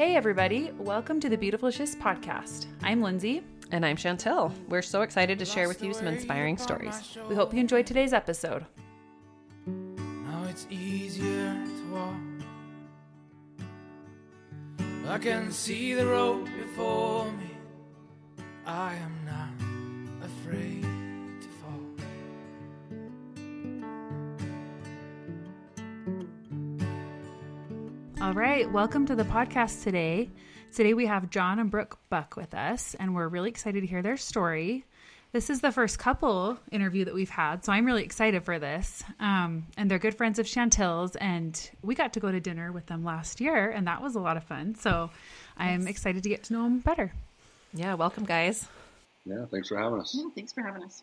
Hey, everybody. Welcome to the Beautiful Shiz podcast. I'm Lindsay. And I'm Chantel. We're so excited to share with you some inspiring stories. We hope you enjoyed today's episode. Now it's easier to walk. I can see the road before me. I am not afraid All right. Welcome to the podcast today. Today we have John and Brooke Buck with us, and we're really excited to hear their story. This is the first couple interview that we've had, so I'm really excited for this. Um, and they're good friends of Chantel's, and we got to go to dinner with them last year, and that was a lot of fun. So I'm excited to get to know them better. Yeah, welcome, guys. Yeah, thanks for having us. Yeah, thanks for having us.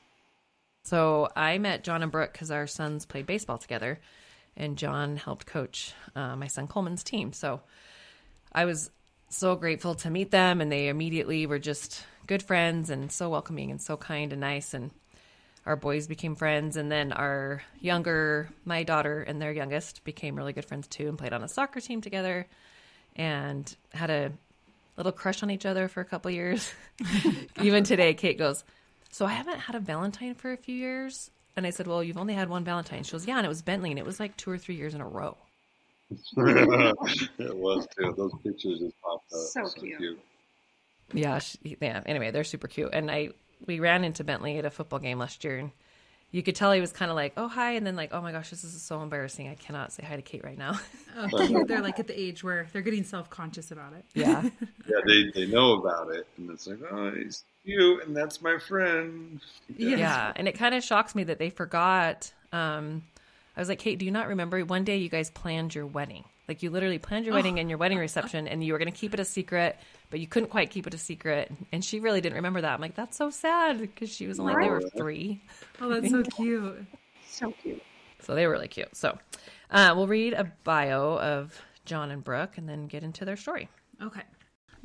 So I met John and Brooke because our sons played baseball together, and John helped coach uh, my son Coleman's team. So I was so grateful to meet them, and they immediately were just good friends and so welcoming and so kind and nice. And our boys became friends, and then our younger, my daughter and their youngest, became really good friends too, and played on a soccer team together, and had a little crush on each other for a couple years. Even today, Kate goes, So I haven't had a Valentine for a few years. And I said, Well, you've only had one Valentine. She goes, Yeah, and it was Bentley, and it was like two or three years in a row. it was too. Those pictures just popped up. So cute. Yeah, she, yeah. Anyway, they're super cute. And I we ran into Bentley at a football game last year, and you could tell he was kind of like, "Oh hi," and then like, "Oh my gosh, this is so embarrassing. I cannot say hi to Kate right now." Oh, they're like at the age where they're getting self conscious about it. yeah, Yeah, they, they know about it, and it's like, oh, he's cute, and that's my friend. yeah. And it kind of shocks me that they forgot. Um, I was like, Kate, do you not remember one day you guys planned your wedding? Like you literally planned your wedding and your wedding reception, and you were going to keep it a secret, but you couldn't quite keep it a secret. And she really didn't remember that. I'm like, that's so sad because she was only they were three. Oh, that's so cute. So cute. So they were really cute. So uh, we'll read a bio of John and Brooke and then get into their story. Okay.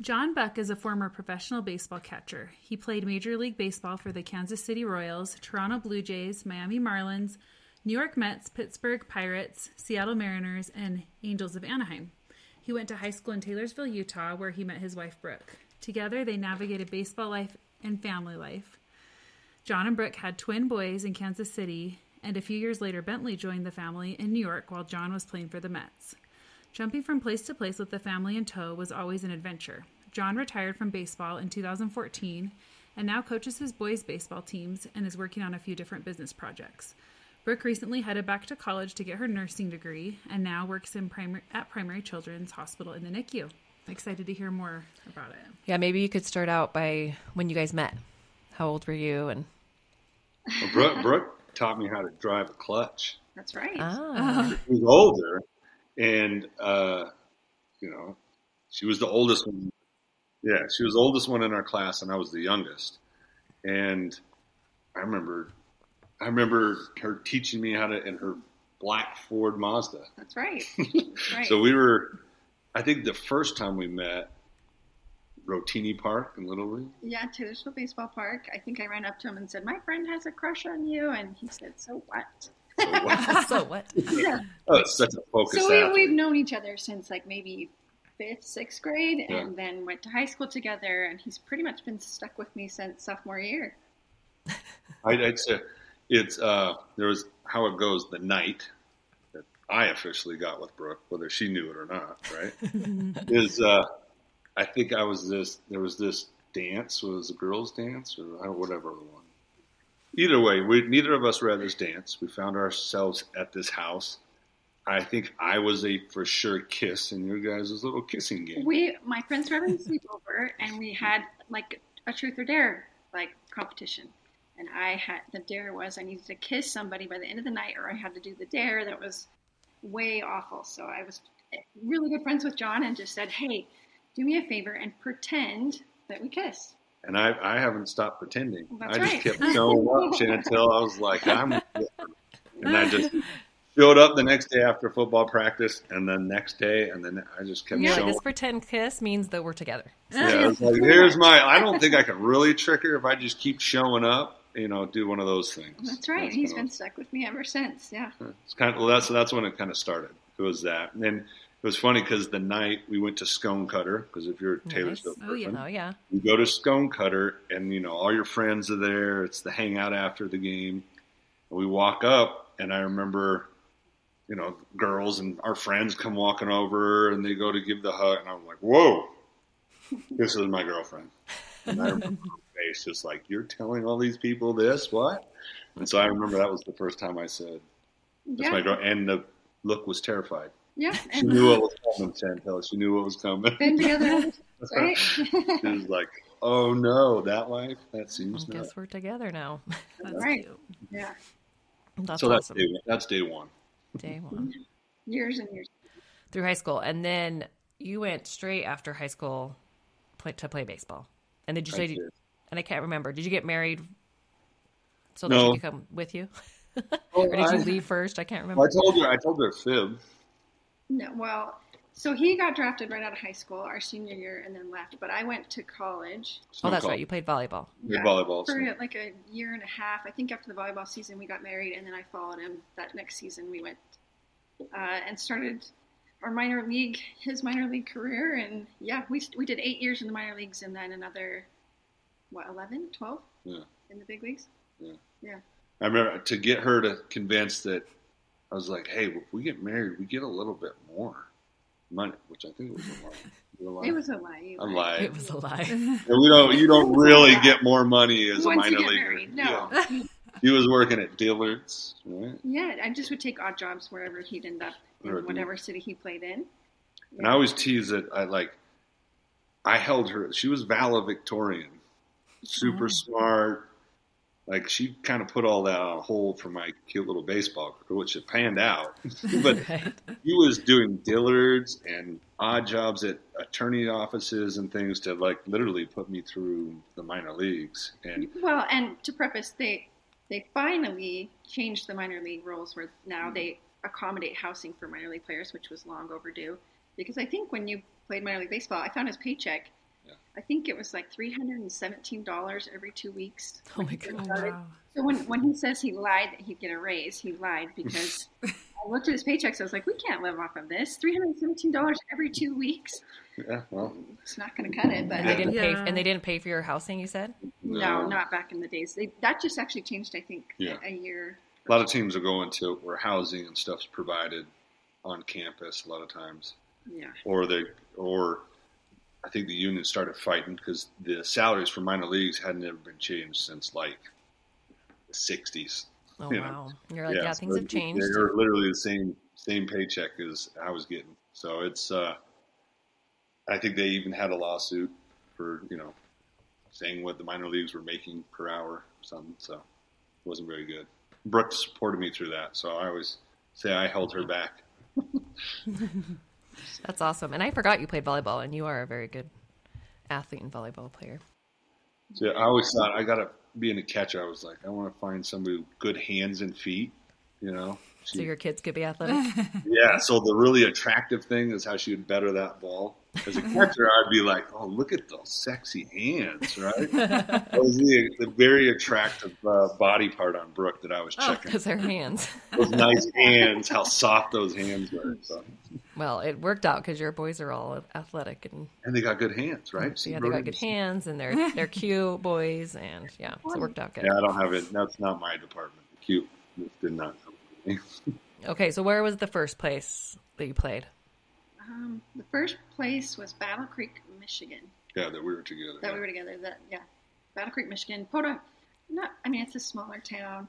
John Buck is a former professional baseball catcher. He played Major League Baseball for the Kansas City Royals, Toronto Blue Jays, Miami Marlins, New York Mets, Pittsburgh Pirates, Seattle Mariners, and Angels of Anaheim. He went to high school in Taylorsville, Utah, where he met his wife, Brooke. Together, they navigated baseball life and family life. John and Brooke had twin boys in Kansas City, and a few years later, Bentley joined the family in New York while John was playing for the Mets. Jumping from place to place with the family in tow was always an adventure. John retired from baseball in 2014 and now coaches his boys' baseball teams and is working on a few different business projects. Brooke recently headed back to college to get her nursing degree and now works in primary, at Primary Children's Hospital in the NICU. Excited to hear more about it. Yeah, maybe you could start out by when you guys met. How old were you? And Well, Brooke, Brooke taught me how to drive a clutch. That's right. ah, She was older, and uh, you know, she was the oldest one. Yeah, she was the oldest one in our class, and I was the youngest. And I remember, I remember her teaching me how to in her black Ford Mazda. That's right. That's right. So we were, I think the first time we met, Rotini Park in Little League. yeah, Taylorsville Baseball Park. I think I ran up to him and said, "My friend has a crush on you," and he said, "So what?" So, wow. so what? yeah. oh, it's such a focus. So we, we've known each other since like maybe fifth, sixth grade, Yeah. and then went to high school together. And he's pretty much been stuck with me since sophomore year. I'd, I'd say it's uh, there was how it goes the night that I officially got with Brooke, whether she knew it or not, right? is uh, I think I was this. There was this dance. Was a girls' dance or I don't- whatever the one. Either way, we neither of us were at this dance. We found ourselves at this house. I think I was a for sure kiss in your guys' little kissing game. We, my friends were having a sleepover, and we had like a truth or dare like competition. And I had the dare was I needed to kiss somebody by the end of the night, or I had to do the dare that was way awful. So I was really good friends with John, and just said, "Hey, do me a favor and pretend that we kiss." And I, I haven't stopped pretending. That's I just right. kept showing up until I was like, I'm. And I just showed up the next day after football practice, and then next day, and then I just kept like, showing. this pretend kiss means that we're together. yeah, it's like, here's my. I don't think I can really trick her if I just keep showing up. You know, do one of those things. That's right. He's been stuck with me ever since. Yeah. It's kind of well, that's that's when it kind of started. It was that, and then It was funny because the night we went to Sconecutter, because if you're a Taylor Nice. Swift Oh, person, Oh yeah. you go to Sconecutter, and you know all your friends are there. It's the hangout after the game. And we walk up, and I remember, you know, girls and our friends come walking over, and they go to give the hug, and I'm like, "Whoa, this is my girlfriend." And I remember her face just like, "You're telling all these people this? What?" And so I remember that was the first time I said, "That's yeah, my girl," and the look was terrified. Yeah, She knew what was coming, Chantel. She knew what was coming. been together, right? She was like, "Oh no, that life? That seems I not." guess we're together now. That's Right. cute. yeah, That's so that's day. That's day one. Day one years and years. through high school, and then you went straight after high school play, to play baseball. And did you I say? did. And I can't remember. Did you get married so that No. she could come with you, or did you leave first? I can't remember. I told her. I told her fib. No, well, so he got drafted right out of high school, our senior year, and then left. But I went to college Oh, that's right. You played volleyball. Your Yeah. volleyball. for so- like a year and a half. I think after the volleyball season, we got married, and then I followed him. That next season, we went uh, and started our minor league, his minor league career, and yeah, we we did eight years in the minor leagues, and then another what 11, 12 Yeah. in the big leagues. Yeah, yeah. I remember to get her to convince that I was like, "Hey, if we get married, we get a little bit more money," which I think was a lie. It was a lie. you a lied. lie. It was a lie. And we don't. You don't really get more money as a Once minor you get leaguer. married, no. Yeah. He was working at Dillard's, right? Yeah, I just would take odd jobs wherever he'd end up in do- whatever city he played in. And I always tease that I like. I held her. She was valedictorian, super Oh. smart. Like she kind of put all that on hold for my cute little baseball career, which it panned out. but Right. he was doing Dillards and odd jobs at attorney offices and things to like literally put me through the minor leagues. And Well, and to preface, they they finally changed the minor league rules where now they accommodate housing for minor league players, which was long overdue. Because I think when you played minor league baseball, I found his paycheck. Yeah. I think it was like three hundred and seventeen dollars every two weeks. Oh my god. Wow. So when when he says he lied that he'd get a raise, he lied because I looked at his paychecks. I was like, we can't live off of this. Three hundred and seventeen dollars every two weeks. yeah, well, It's not going to cut it. But And they didn't pay. Yeah. And they didn't pay for your housing. You said. no, not back in the days. They, that just actually changed. I think Yeah. a year. A lot of teams are going to where housing and stuff's provided on campus a lot of times. Yeah. or they or I think the union started fighting because the salaries for minor leagues hadn't ever been changed since like the '60s. Oh You know. wow. You're like, yeah, so things have changed. They're literally the same same paycheck as I was getting. So it's uh, I think they even had a lawsuit for you know saying what the minor leagues were making per hour or something. So it wasn't very good. Brooke supported me through that, so I always say I held her back. That's awesome. And I forgot you played volleyball, and you are a very good athlete and volleyball player. Yeah, I always thought I gotta being a catcher. I was like, I want to find somebody with good hands and feet. You know. So your kids could be athletic. yeah. So the really attractive thing is how she would better that ball. As a catcher, I'd be like, oh, look at those sexy hands, right? that was the, the very attractive uh, body part on Brooke that I was oh, checking. because their hands. those nice hands, how soft those hands were. So. Well, it worked out because your boys are all athletic and And they got good hands, right? so yeah, they got good hands and they're they're cute boys and yeah, so it worked out good. Yeah, I don't have it. That's not my department. Cute. This did not come from me. Okay, so where was the first place that you played? Um, the first place was Battle Creek, Michigan. Yeah, that we were together. That we were together. That yeah, Battle Creek, Michigan. Podunk. Not. I mean, it's a smaller town.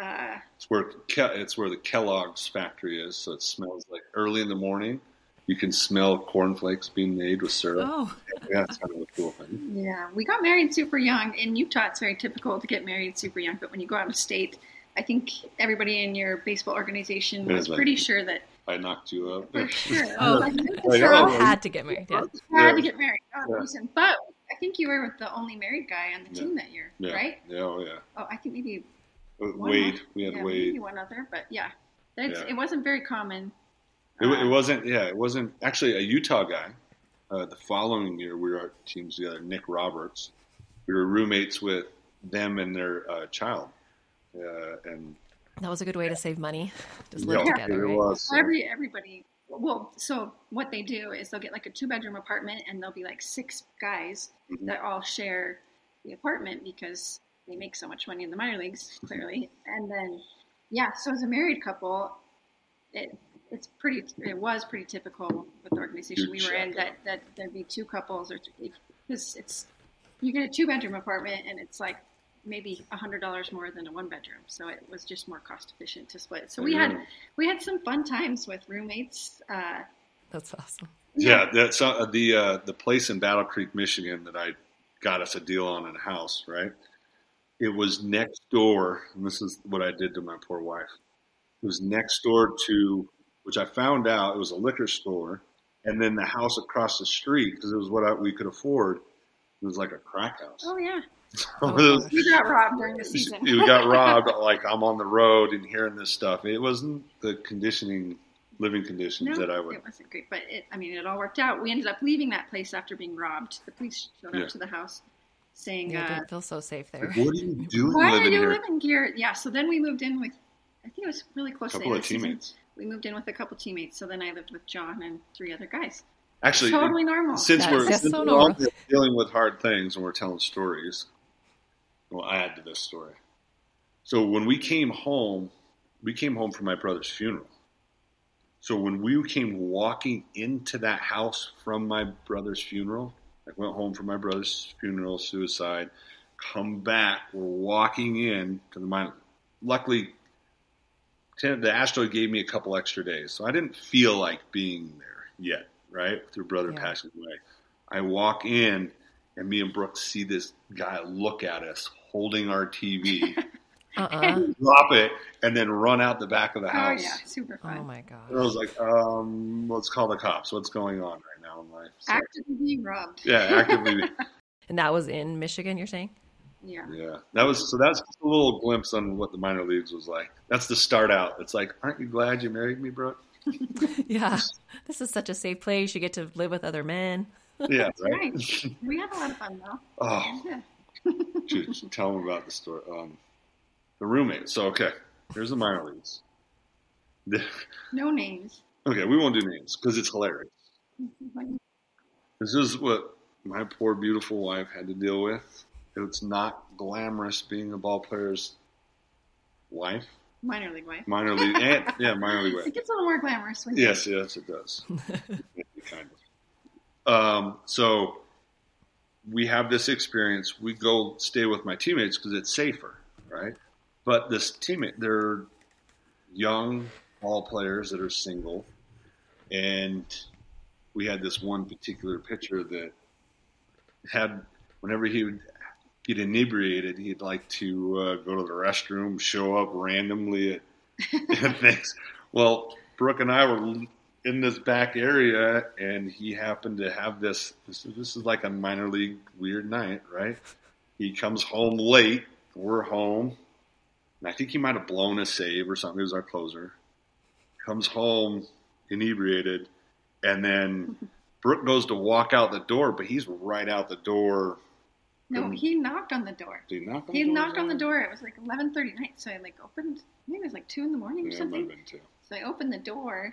Uh, It's where it's where the Kellogg's factory is, so it smells like early in the morning. You can smell cornflakes being made with syrup. Oh, Yeah, it's kind of a cool thing. yeah, we got married super young. In Utah, it's very typical to get married super young. But when you go out of state, I think everybody in your baseball organization was like- pretty sure that I knocked you up. for sure. Oh. Like, Like, sure, oh, I Had to get married. Yeah. had to get married. Oh, Yeah. reason. But I think you were the only married guy on the Yeah. team that year, yeah. right? Yeah, oh yeah. Oh, I think maybe Uh, one Wade, more. we had yeah, Wade. maybe one other, but yeah, That's, Yeah. it wasn't very common. It, Uh, it wasn't. Yeah, it wasn't actually a Utah guy. Uh, the following year, we were teams together. Nick Roberts. We were roommates with them and their uh, child, uh, and That was a good way to save money. Just yeah, together, it right? was. so- Every everybody well, so what they do is they'll get like a two bedroom apartment and there'll be like six guys Mhm. that all share the apartment because they make so much money in the minor leagues, clearly. And then, yeah, so as a married couple, it it's pretty it was pretty typical with the organization Huge we were in that that there'd be two couples or because it's you get a two bedroom apartment and it's like maybe a hundred dollars more than a one bedroom so it was just more cost efficient to split so we had we had some fun times with roommates uh, That's awesome. Yeah, that's uh, the uh, the place in Battle Creek, Michigan that I got us a deal on in a house. Right, it was next door, and this is what I did to my poor wife. It was next door to, which I found out it was a liquor store, and then the house across the street because it was what I, we could afford. It was like a crack house. oh yeah Oh, It was- gosh. we got robbed during the season we got robbed. Like I'm on the road and hearing this stuff. It wasn't the conditioning, living conditions no, that I would. it wasn't great but it, I mean it all worked out we ended up leaving that place after being robbed the police showed Yeah. up to the house saying Yeah, I uh, didn't feel so safe there. Like, what are you doing Why are living you here? living here? Yeah, so then we moved in with, I think it was really close couple to the of end the season. teammates. We moved in with a couple teammates. So then I lived with John and three other guys. Actually, totally normal. since That's we're, just since so we're normal. dealing with hard things and we're telling stories, we'll add to this story. So when we came home, we came home from my brother's funeral. So when we came walking into that house from my brother's funeral, I went home from my brother's funeral, suicide, come back, we're walking in to the mine. Luckily, the Astros gave me a couple extra days, so I didn't feel like being there yet, right? With your brother Yeah. passing away. I walk in, and me and Brooke see this guy look at us holding our TV, Uh-uh. drop it, and then run out the back of the Oh house. yeah, super fun. Oh my And I was like, um, let's call the cops. What's going on right now in life? So, Actively being robbed. yeah, actively. And that was in Michigan, you're saying? Yeah. Yeah, that was so. That's a little glimpse on what the minor leagues was like. That's the start out. It's like, aren't you glad you married me, Brooke? Yeah. This is such a safe place. You get to live with other men. Yeah, That's right. right. We had a lot of fun though. Oh, Yeah. Shoot, tell them about the story. Um, the roommate. So okay, here's the minor leagues. No names. okay, we won't do names because it's hilarious. This is what my poor beautiful wife had to deal with. It's not glamorous being a ball player's wife, Minor league wife. minor league, and yeah, minor league wife. It gets a little more glamorous when Yes, yes, it does. kind of. Um, so we have this experience. We go stay with my teammates because it's safer, right? But this teammate, they're young ball players that are single, and we had this one particular pitcher that had whenever he would get inebriated, he'd like to uh, go to the restroom, show up randomly at, at things. Well, Brooke and I were in this back area, and he happened to have this. This, is- this is like a minor league weird night, right? He comes home late. We're home. And I think he might have blown a save or something. He was our closer. Comes home inebriated, and then Brooke goes to walk out the door, but he's right out the door. No, he knocked on the door. Did he knock on He the door? knocked on the door. It was like eleven thirty night, so I like opened. I think it was like two in the morning or Yeah, it might have something. been too. So I opened the door.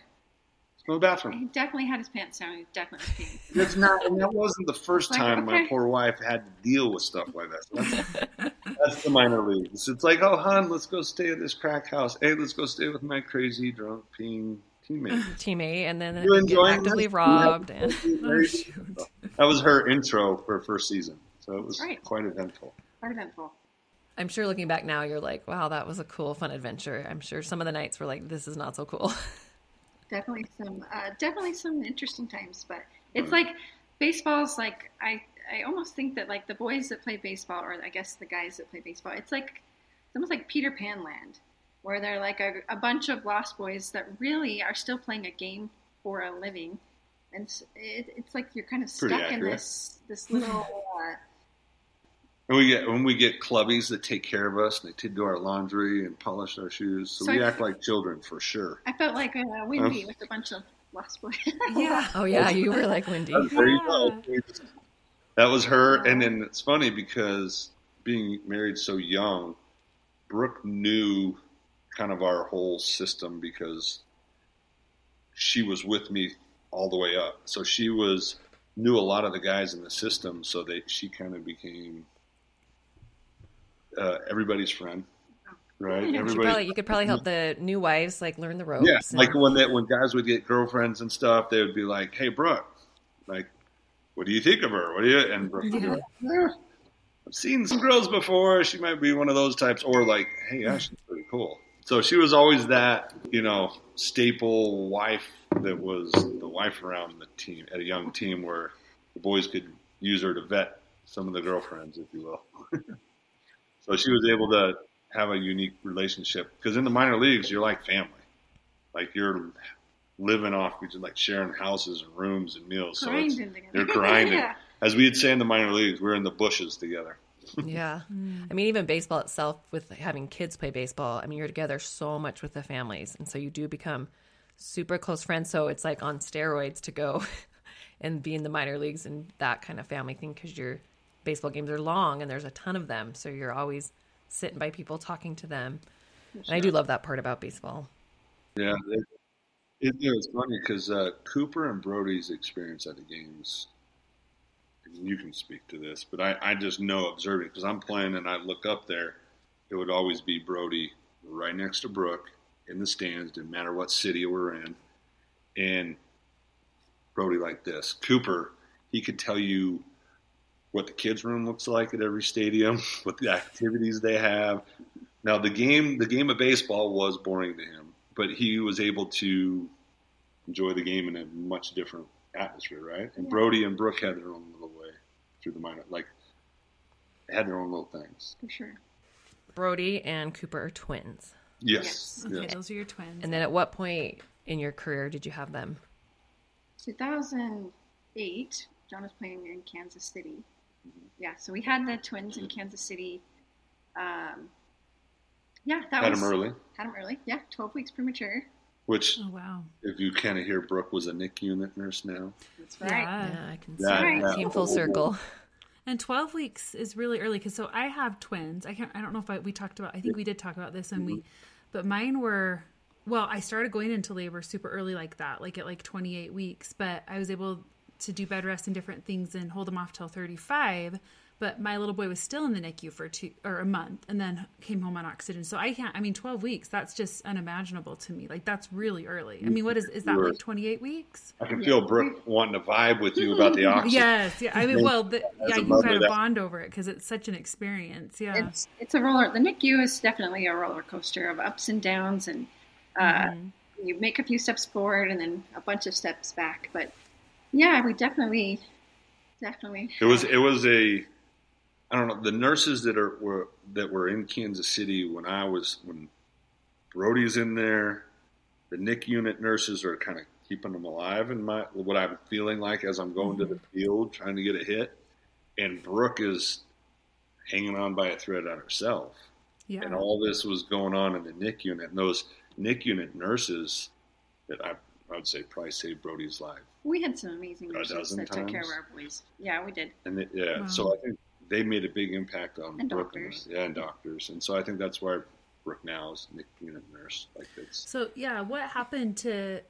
Go to the bathroom. He definitely had his pants down. He definitely was peeing. It's not. And that wasn't the first Like, time my poor wife had to deal with stuff like that. So that's, that's the minor leagues. It's like, oh, hon, let's go stay at this crack house. Hey, let's go stay with my crazy drunk peeing teammate. Teammate, and then You get enjoying actively this? robbed. And Oh. That was her intro for her first season, so it was Right. quite eventful. Quite eventful. I'm sure looking back now, you're like, wow, that was a cool, fun adventure. I'm sure some of the nights were like, this is not so cool. Definitely some, uh, definitely some interesting times. But it's like baseball's like I, I almost think that like the boys that play baseball, or I guess the guys that play baseball, it's like it's almost like Peter Pan land, where they're like a, a bunch of lost boys that really are still playing a game for a living, and it, it's like you're kind of stuck in this this little. Uh, And we get when we get clubbies that take care of us, and they take do our laundry and polish our shoes, so, So we I- act like children for sure. I felt like uh, Wendy with a bunch of lost boys. Yeah. oh, yeah, you were like Wendy. There you go. That was her, and then it's funny because being married so young, Brooke knew kind of our whole system because she was with me all the way up. So she was knew a lot of the guys in the system, so that she kind of became uh, everybody's friend, right? You Everybody, probably, you could probably help the new wives like learn the ropes. yeah. and- Like when that when guys would get girlfriends and stuff, they would be like, "Hey, Brooke, like, what do you think of her? What do you?" And Brooke would be like, "Eh, "I've seen some girls before. She might be one of those types." Or like, "Hey, yeah, she's pretty cool." So she was always that, you know, staple wife that was the wife around the team at a young team where the boys could use her to vet some of the girlfriends, if you will. so she was able to have a unique relationship because in the minor leagues, you're like family, like you're living off, you're just like sharing houses and rooms and meals. So it's, Grinding together. they're grinding. yeah. as we'd say in the minor leagues, we're in the bushes together. Yeah. Mm. I mean, even baseball itself, with having kids play baseball, I mean, you're together so much with the families. And so you do become super close friends. So it's like on steroids to go and be in the minor leagues and that kind of family thing because your baseball games are long and there's a ton of them. So you're always sitting by people talking to them. And I do love that part about baseball. Yeah, it, it, it was funny because uh, Cooper and Brody's experience at the games. You can speak to this, but I, I just know observing because I'm playing and I look up there. It would always be Brody right next to Brooke in the stands, didn't matter what city we're in, and Brody like this. Cooper, he could tell you what the kids' room looks like at every stadium, what the activities they have. Now the game, the game of baseball was boring to him, but he was able to enjoy the game in a much different atmosphere, right? And Yeah. Brody and Brooke had their own little way through the minor, like had their own little things. For sure. Brody and Cooper are twins. Yes, Okay, yes. those are your twins. And then at what point in your career did you have them? 2008, John was playing in Kansas City. Yeah, so we had the twins in Kansas City. Um, yeah, that had was him early. Had them early. Yeah, 12 weeks premature. Which, oh wow. if you kind of hear, Brooke was a NIC unit nurse now. That's right. Yeah. Yeah, I can see That- it. that- Came full circle. And 12 weeks is really early because so I have twins. I can't I don't know if I, we talked about I think we did talk about this and we but mine were well, I started going into labor super early like that, like at like 28 weeks, but I was able to do bed rest and different things and hold them off till 35. But my little boy was still in the NICU for two or a month and then came home on oxygen. So I can't, I mean, 12 weeks, that's just unimaginable to me. Like that's really early. I mean, what is, is that like 28 weeks? I can feel Brooke wanting to vibe with you about the oxygen. Yes. Yeah. I mean, well, the, yeah, you kind of that- bond over it because it's such an experience. Yeah. It's it's a roller. The NICU is definitely a roller coaster of ups and downs, and uh, you make a few steps forward and then a bunch of steps back. But yeah, we definitely, definitely. It was it was a I don't know the nurses that are were that were in Kansas City when I was when Brody's in there, the NIC unit nurses are kind of keeping them alive in my what I'm feeling like as I'm going to the mm-hmm. field trying to get a hit, and Brooke is hanging on by a thread on herself, yeah. and all this was going on in the NIC unit, and those NIC unit nurses that I I would say probably saved Brody's life. We had some amazing A nurses dozen that took care of our boys. Yeah, we did. And it, yeah, Wow. so I think they made a big impact on And Brooke doctors. I. yeah, and doctors, and so I think that's why Brooke now is Nick unit nurse. Like it's So yeah, what happened to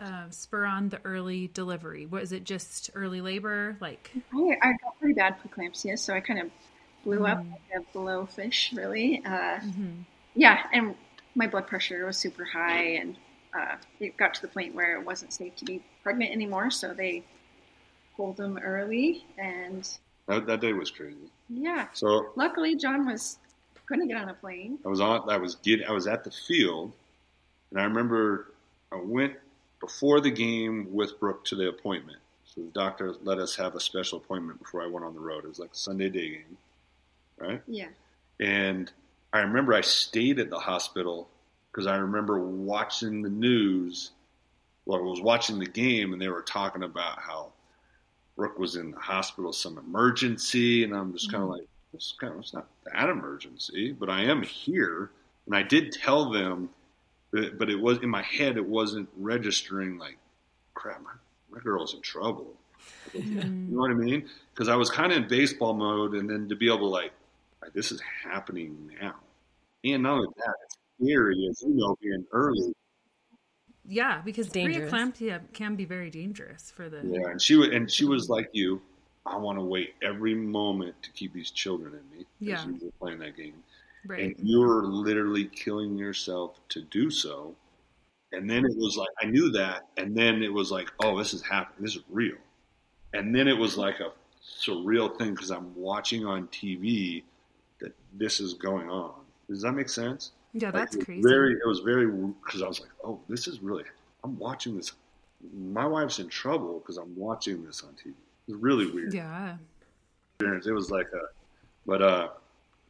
uh, spur on the early delivery? Was it just early labor? Like, I, I got pretty bad preeclampsia, so I kind of blew up like a blowfish, really. Uh, Yeah, and my blood pressure was super high, and uh, it got to the point where it wasn't safe to be pregnant anymore. So they pulled them early, and that, that day was crazy. yeah, So luckily John was to get on a plane. I was on. I was getting. I was at the field, and I remember I went before the game with Brooke to the appointment. So the doctor let us have a special appointment before I went on the road. It was like a Sunday day game, right? Yeah, And I remember I stayed at the hospital because I remember watching the news. Well, I was watching the game, and they were talking about how Brooke was in the hospital, some emergency, and I'm just kind of mm-hmm. like, it's kind of it's not that emergency, but I am here, and I did tell them, that, but it was in my head, it wasn't registering like, crap, my, my girl's in trouble. Mm-hmm. You know what I mean? Because I was kind of in baseball mode, and then to be able to like, like, this is happening now, and not only that, it's scary as you know, being early. Yeah, because Dangerous. preeclampsia can be very dangerous for the. Yeah, and she wa- and she was like you. I want to wait every moment to keep these children in me. as Yeah. you were playing that game, Right. and you're literally killing yourself to do so. And then it was like I knew that, and then it was like, oh, this is happening. This is real. And then it was like a surreal thing because I'm watching on TV that this is going on. Does that make sense? Yeah, that's it was crazy. Very, it was very because I was like, oh, this is really. I'm watching this. My wife's in trouble because I'm watching this on TV. It's really weird Yeah. experience. It was like a, but uh,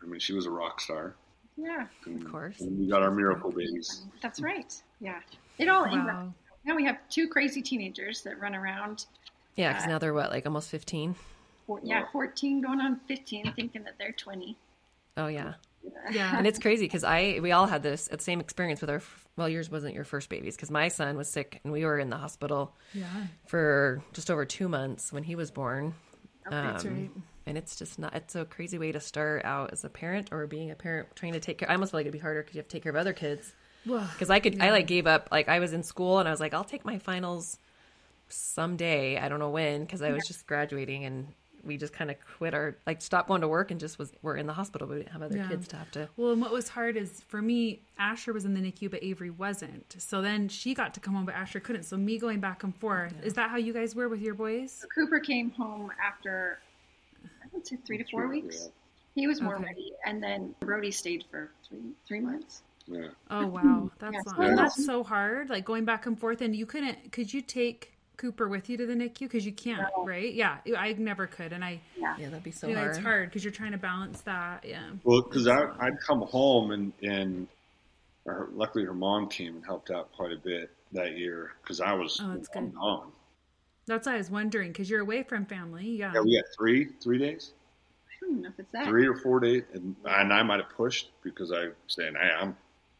I mean, she was a rock star. Yeah, And, Of course. And we got our miracle babies. that's right. Yeah, it all ended up. Wow. Now we have two crazy teenagers that run around. Yeah, because now they're what, like almost 15? For, yeah, 14 going on 15, thinking that they're 20. Oh, yeah. Yeah. And it's crazy because I, we all had this same experience with our, well, yours wasn't your first babies because my son was sick and we were in the hospital yeah. for just over two months when he was born. That's Um, right. And it's just not, it's a crazy way to start out as a parent or being a parent trying to take care. I almost feel like it'd be harder because you have to take care of other kids. Well, Because I could, I like gave up. Like I was in school and I was like, I'll take my finals someday. I don't know when because I was just graduating and we just kind of quit our, like stopped going to work and just was, we're in the hospital, but we didn't have other Yeah. kids to have to. Well, and what was hard is for me, Asher was in the NICU, but Avery wasn't. So then she got to come home, but Asher couldn't. So me going back and forth. Is that how you guys were with your boys? Cooper came home after, I would say, three to four weeks. He was more Okay. ready. And then Brody stayed for three, three months. Yeah. Oh wow, that's Yeah, long. so that's- that's so hard. Like going back and forth, and you couldn't. Could you take Cooper with you to the NICU? Because you can't, No. right? Yeah, I never could, and I. Yeah, that'd be so you know, hard. it's hard because you're trying to balance that. Yeah. Well, because I'd come home and and her, luckily her mom came and helped out quite a bit that year because I was Oh, that's I'm good. gone. That's why I was wondering because you're away from family. Yeah. Yeah, we had three three days, I don't know if it's that. three or four days, and and I might have pushed because I saying, hey, I'm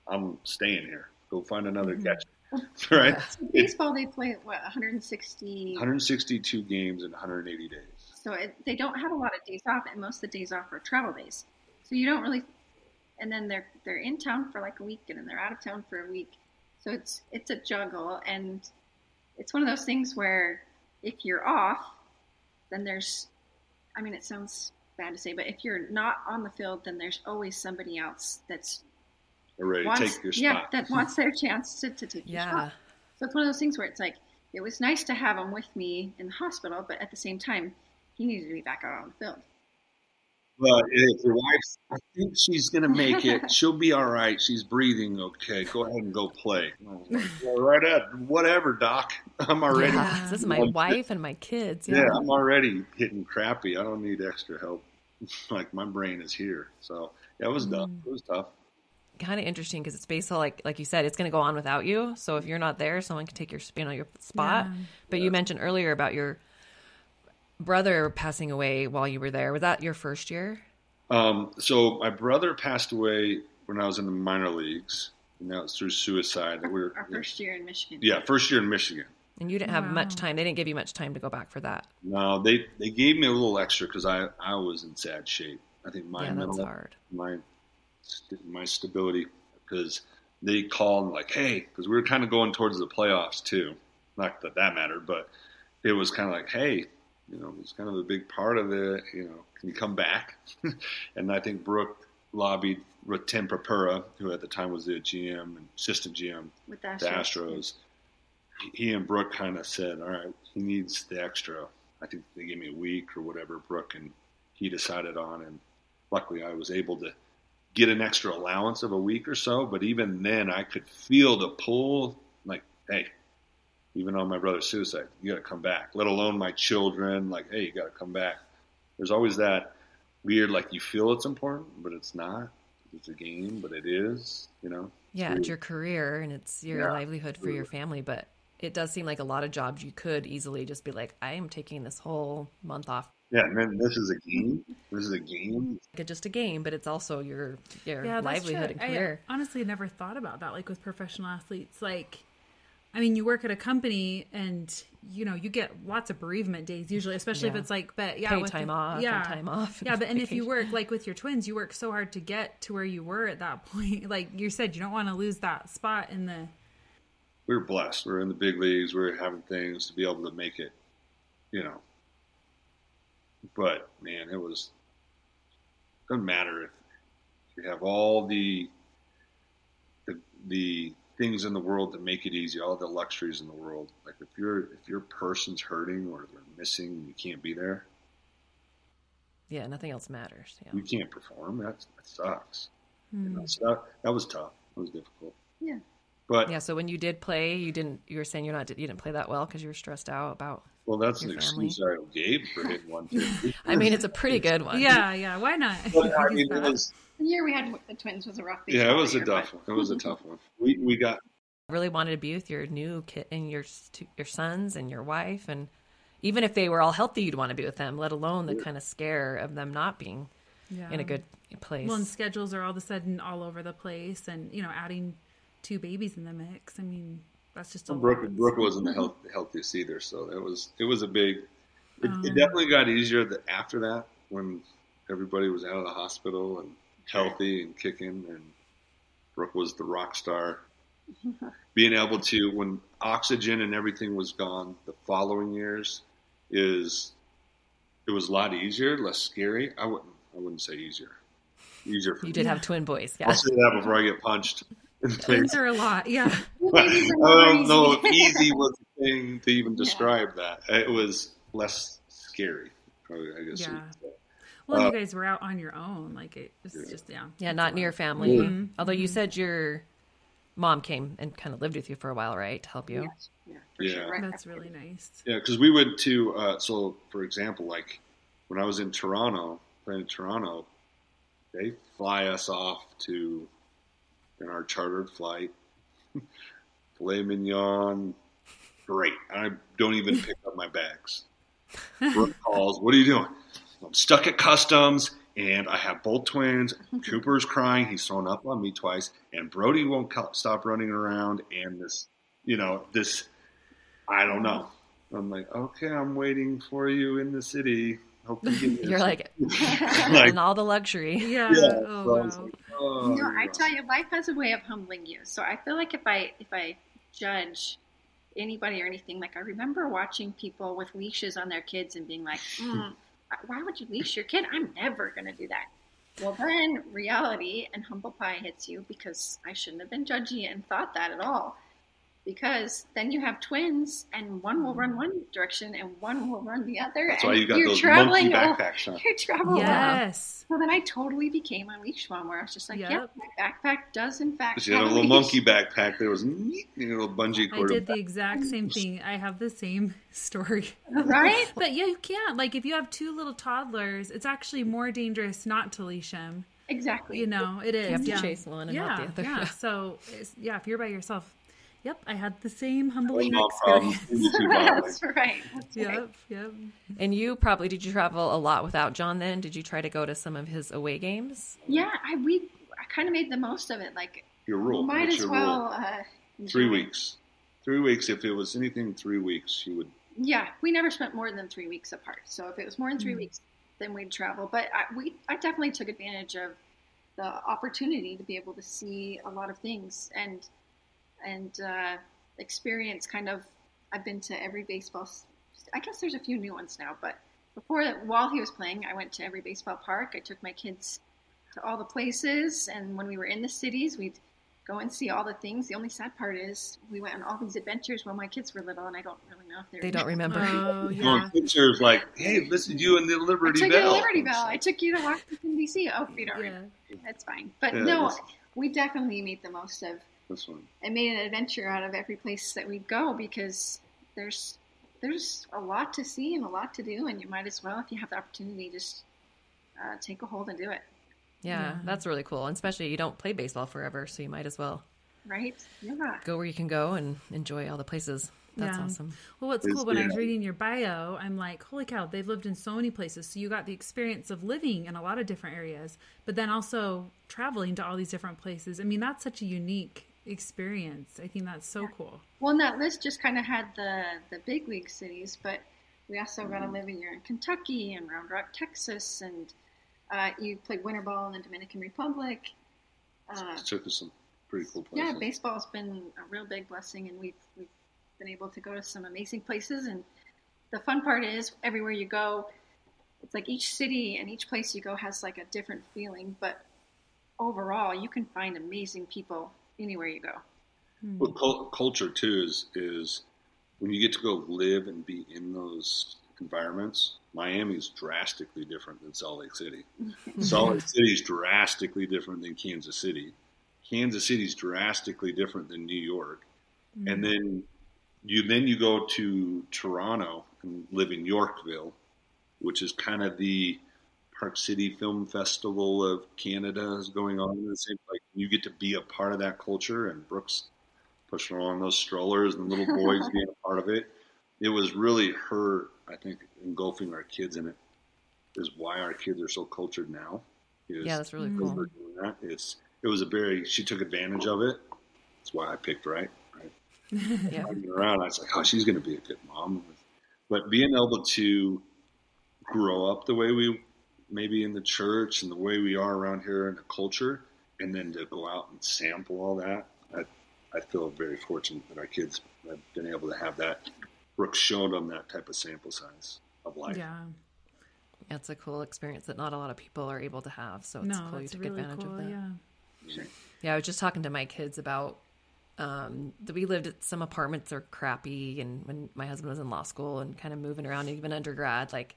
I'm staying here. Go find another Mhm. catcher. right? Baseball, they play, what, 160? 162 games in 180 days. So it, they don't have a lot of days off, and most of the days off are travel days. So you don't really, and then they're they're in town for like a week, and then they're out of town for a week. So it's it's a juggle, and it's one of those things where if you're off, then there's, I mean, it sounds bad to say, but if you're not on the field, then there's always somebody else that's They're ready to wants, take your yeah, that wants their chance to, to take your Yeah. spot. So it's one of those things where it's like it was nice to have him with me in the hospital, but at the same time, he needed to be back out on the field. But if your wife, I think she's gonna make it. She'll be all right. She's breathing okay. Go ahead and go play. Well, right at whatever, doc. I'm already. Yeah, Yeah. this is my wife and my kids. Yeah. I'm already hitting crappy. I don't need extra help. like my brain is here. So yeah, it was tough. Mm. It was tough. Kind of interesting because it's based on like like you said, it's going to go on without you. So if you're not there, someone can take your you know your spot. Yeah. But you mentioned earlier about your brother passing away while you were there. Was that your first year? Um, so my brother passed away when I was in the minor leagues, and that was through suicide. Our, We were, our first year in Michigan. yeah, first year in Michigan. And you didn't have much time. They didn't give you much time to go back for that. No, they they gave me a little extra because I I was in sad shape. I think my yeah, that's mental hard. my st- my stability because they called like, hey, because we were kind of going towards the playoffs too. Not that that mattered, but it was kind of like, hey, you know, it's kind of a big part of it. You know, can you come back? and I think Brooke lobbied with Tim Purpura, who at the time was the GM and assistant GM with the the Astros. Astros. He- He and Brooke kind of said, "All right, he needs the extra." I think they gave me a week or whatever. Brooke and he decided on, and luckily I was able to get an extra allowance of a week or so. But even then, I could feel the pull. Like, hey, even on my brother's suicide, you got to come back. Let alone my children. Like, hey, you got to come back. There's always that weird, like you feel it's important, but it's not. It's a game, but it is. You know. Yeah, it's your career and it's your Yeah, livelihood for your family, but it does seem like a lot of jobs you could easily just be like, I am taking this whole month off. Yeah, and then this is a game. This is a game. Like just a game, but it's also your your Yeah, livelihood true. and career. I honestly never thought about that. Like with professional athletes, like, I mean, you work at a company and you know you get lots of bereavement days usually, especially if it's like, but yeah, Pay time the- off and yeah, time off yeah. But and if you work like with your twins, you work so hard to get to where you were at that point. Like you said, you don't want to lose that spot in the We're blessed. We're in the big leagues. We're having things to be able to make it, you know. But man, it was doesn't matter if you have all the the the things in the world that make it easy, all the luxuries in the world. Like if your if your person's hurting or they're missing, and you can't be there. Yeah, nothing else matters. Yeah. You can't perform. That that sucks. You Hmm. know, so that, that was tough. It was difficult. Yeah. But Yeah. So when you did play, you didn't. You were saying you're not. You didn't play that well because you were stressed out about. Well, that's an Your family. excuse I gave for hitting one. I mean, it's a pretty good one. Yeah, yeah. Why not? But, I mean, it was The year we had the twins was a rough. yeah, it was a year, tough but- one. It was a tough one. We we got really wanted to be with your new kid and your your sons and your wife and even if they were all healthy you'd want to be with them let alone the kind of scare of them not being yeah. in a good place Well, and schedules are all of a sudden all over the place, and you know, adding two babies in the mix. I mean, that's just a Brooke. lot. Brooke wasn't the health, healthiest either, so it was it was a big. It, Um, it definitely got easier that after that when everybody was out of the hospital and healthy and kicking, and Brooke was the rock star. Being able to when oxygen and everything was gone the following years is it was a lot easier, less scary. I wouldn't I wouldn't say easier. Easier for you me. did have twin boys yeah I'll say that before I get punched in the face. Twins are a lot. Yeah. I babies are more don't know if easy. easy was the thing to even describe that. It was less scary, probably, I guess. Yeah. Well, Uh, you guys were out on your own. Like it was Yeah. just yeah. yeah not a near lot. family Mhm. although you said your mom came and kind of lived with you for a while right to help you Yes, yeah, for Yeah. sure. Right That's really nice. Yeah, because we went to, uh, so for example, like when I was in Toronto, playing in Toronto, they fly us off to, in our chartered flight, filet mignon, great. I don't even pick up my bags. Brooke calls, what are you doing? I'm stuck at customs and I have both twins. Cooper's crying. He's thrown up on me twice. And Brody won't co- stop running around. And this, you know, this, I don't know. I'm like, okay, I'm waiting for you in the city. Hope you get you're like like, and all the luxury Yeah. yeah. Oh so I was wow. like, oh, You know, I tell you, life has a way of humbling you. So I feel like if I if I judge anybody or anything, like I remember watching people with leashes on their kids and being like, mm, "Why would you leash your kid? I'm never going to do that." Well, then reality and humble pie hits you because I shouldn't have been judgy and thought that at all. Because then you have twins, and one will run one direction and one will run the other. That's and why you got you're those traveling monkey backpacks. Huh? You're traveling Yes. so then I totally became a leash mom where I was just like, Yep. yep, my backpack does in fact She had a have little leash. monkey backpack. There was a little bungee cord. I cord. did the exact same thing. I have the same story. Right? But yeah, you can't. Like if you have two little toddlers, it's actually more dangerous not to leash them. Exactly. You know, it is. you have to yeah. chase one and yeah, not the other Yeah. So yeah, if you're by yourself, yep, I had the same humbling no experience. You two bottling. That's right. That's right. Yep, yep. and you probably did you travel a lot without john then did you try to go to some of his away games Yeah, I we I kind of made the most of it. Like, Your rule. might What's as your well. rule? Uh, Three weeks. Three weeks. If it was anything, three weeks, you would. Yeah, we never spent more than three weeks apart. So if it was more than Mm. three weeks, then we'd travel. But I, we I definitely took advantage of the opportunity to be able to see a lot of things and and uh, experience kind of. I've been to every baseball. I guess there's a few new ones now, but before while he was playing, I went to every baseball park. I took my kids to all the places, and when we were in the cities, we'd go and see all the things. The only sad part is we went on all these adventures when my kids were little, and I don't really know if they're they don't remember Oh Yeah. yeah. pictures like, hey, this is you in the I Liberty took Bell. you to Liberty Bell. I took you to Washington D.C. Oh, you don't Yeah. remember. That's fine. But Yeah, no, that's- we definitely made the most of This one. and made an adventure out of every place that we go because there's there's a lot to see and a lot to do, and you might as well, if you have the opportunity, just uh, take a hold and do it. yeah, Yeah. that's really cool and especially you don't play baseball forever so you might as well Right? Yeah. go where you can go and enjoy all the places that's Yeah. awesome Well, what's Is cool when I was reading your bio, I'm like, holy cow, they've lived in so many places. So you got the experience of living in a lot of different areas, but then also traveling to all these different places. I mean, that's such a unique experience. I think that's so cool. Well, and that list just kind of had the the big league cities, but we also got to Mm-hmm. live in here in Kentucky and Round Rock, Texas, and uh, you played winter ball in the Dominican Republic. Uh, Took us some pretty cool places. Yeah, baseball's been a real big blessing, and we've we've been able to go to some amazing places. And the fun part is, everywhere you go, it's like each city and each place you go has like a different feeling. But overall, you can find amazing people anywhere you go. Hmm. Well, cul- culture too is is when you get to go live and be in those environments. Miami's drastically different than Salt Lake City. Salt Lake City is drastically different than Kansas City. Kansas City is drastically different than New York. Hmm. And then you then you go to Toronto and live in Yorkville, which is kind of the Park City Film Festival of Canada is going on. in the same like you get to be a part of that culture, and Brooke's pushing along those strollers and little boys being a part of it. It was really her, I think, engulfing our kids in it is why our kids are so cultured now. Is Yeah, that's really mm-hmm. cool. doing that. It's it was a very she took advantage of it. That's why I picked right. Right. Yeah. Around, I was like, oh, she's going to be a good mom. But being able to grow up the way we maybe in the church and the way we are around here in the culture, and then to go out and sample all that, I, I feel very fortunate that our kids have been able to have that. Brooke's showed them that type of sample size of life. Yeah. It's a cool experience that not a lot of people are able to have. So it's No, cool you took really advantage cool. of that. Yeah. Yeah, I was just talking to my kids about um, that we lived at some apartments are crappy, and when my husband was in law school and kind of moving around, even undergrad, like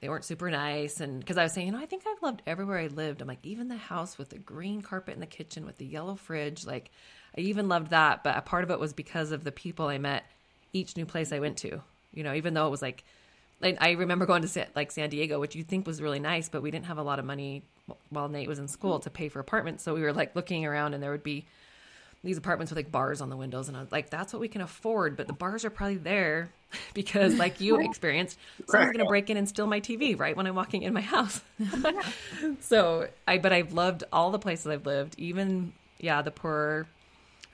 they weren't super nice. And because I was saying, you know, I think I've loved everywhere I lived. I'm like, even the house with the green carpet in the kitchen with the yellow fridge, like I even loved that. But a part of it was because of the people I met each new place I went to. You know, even though it was like, like I remember going to like San Diego, which you think was really nice, but we didn't have a lot of money while Nate was in school to pay for apartments. So we were like looking around, and there would be these apartments with like bars on the windows, and I was like, that's what we can afford. But the bars are probably there because, like you experienced, someone's going to break in and steal my TV right when I'm walking in my house. so I, but I've loved all the places I've lived, even yeah, the poorer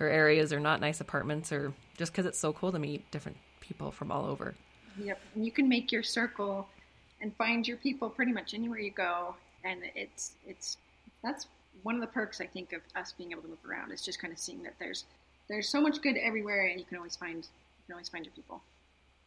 or areas or not nice apartments, or just because it's so cool to meet different people from all over. Yep. And you can make your circle and find your people pretty much anywhere you go. And it's it's that's one of the perks I think of us being able to move around is just kind of seeing that there's there's so much good everywhere, and you can always find you can always find your people.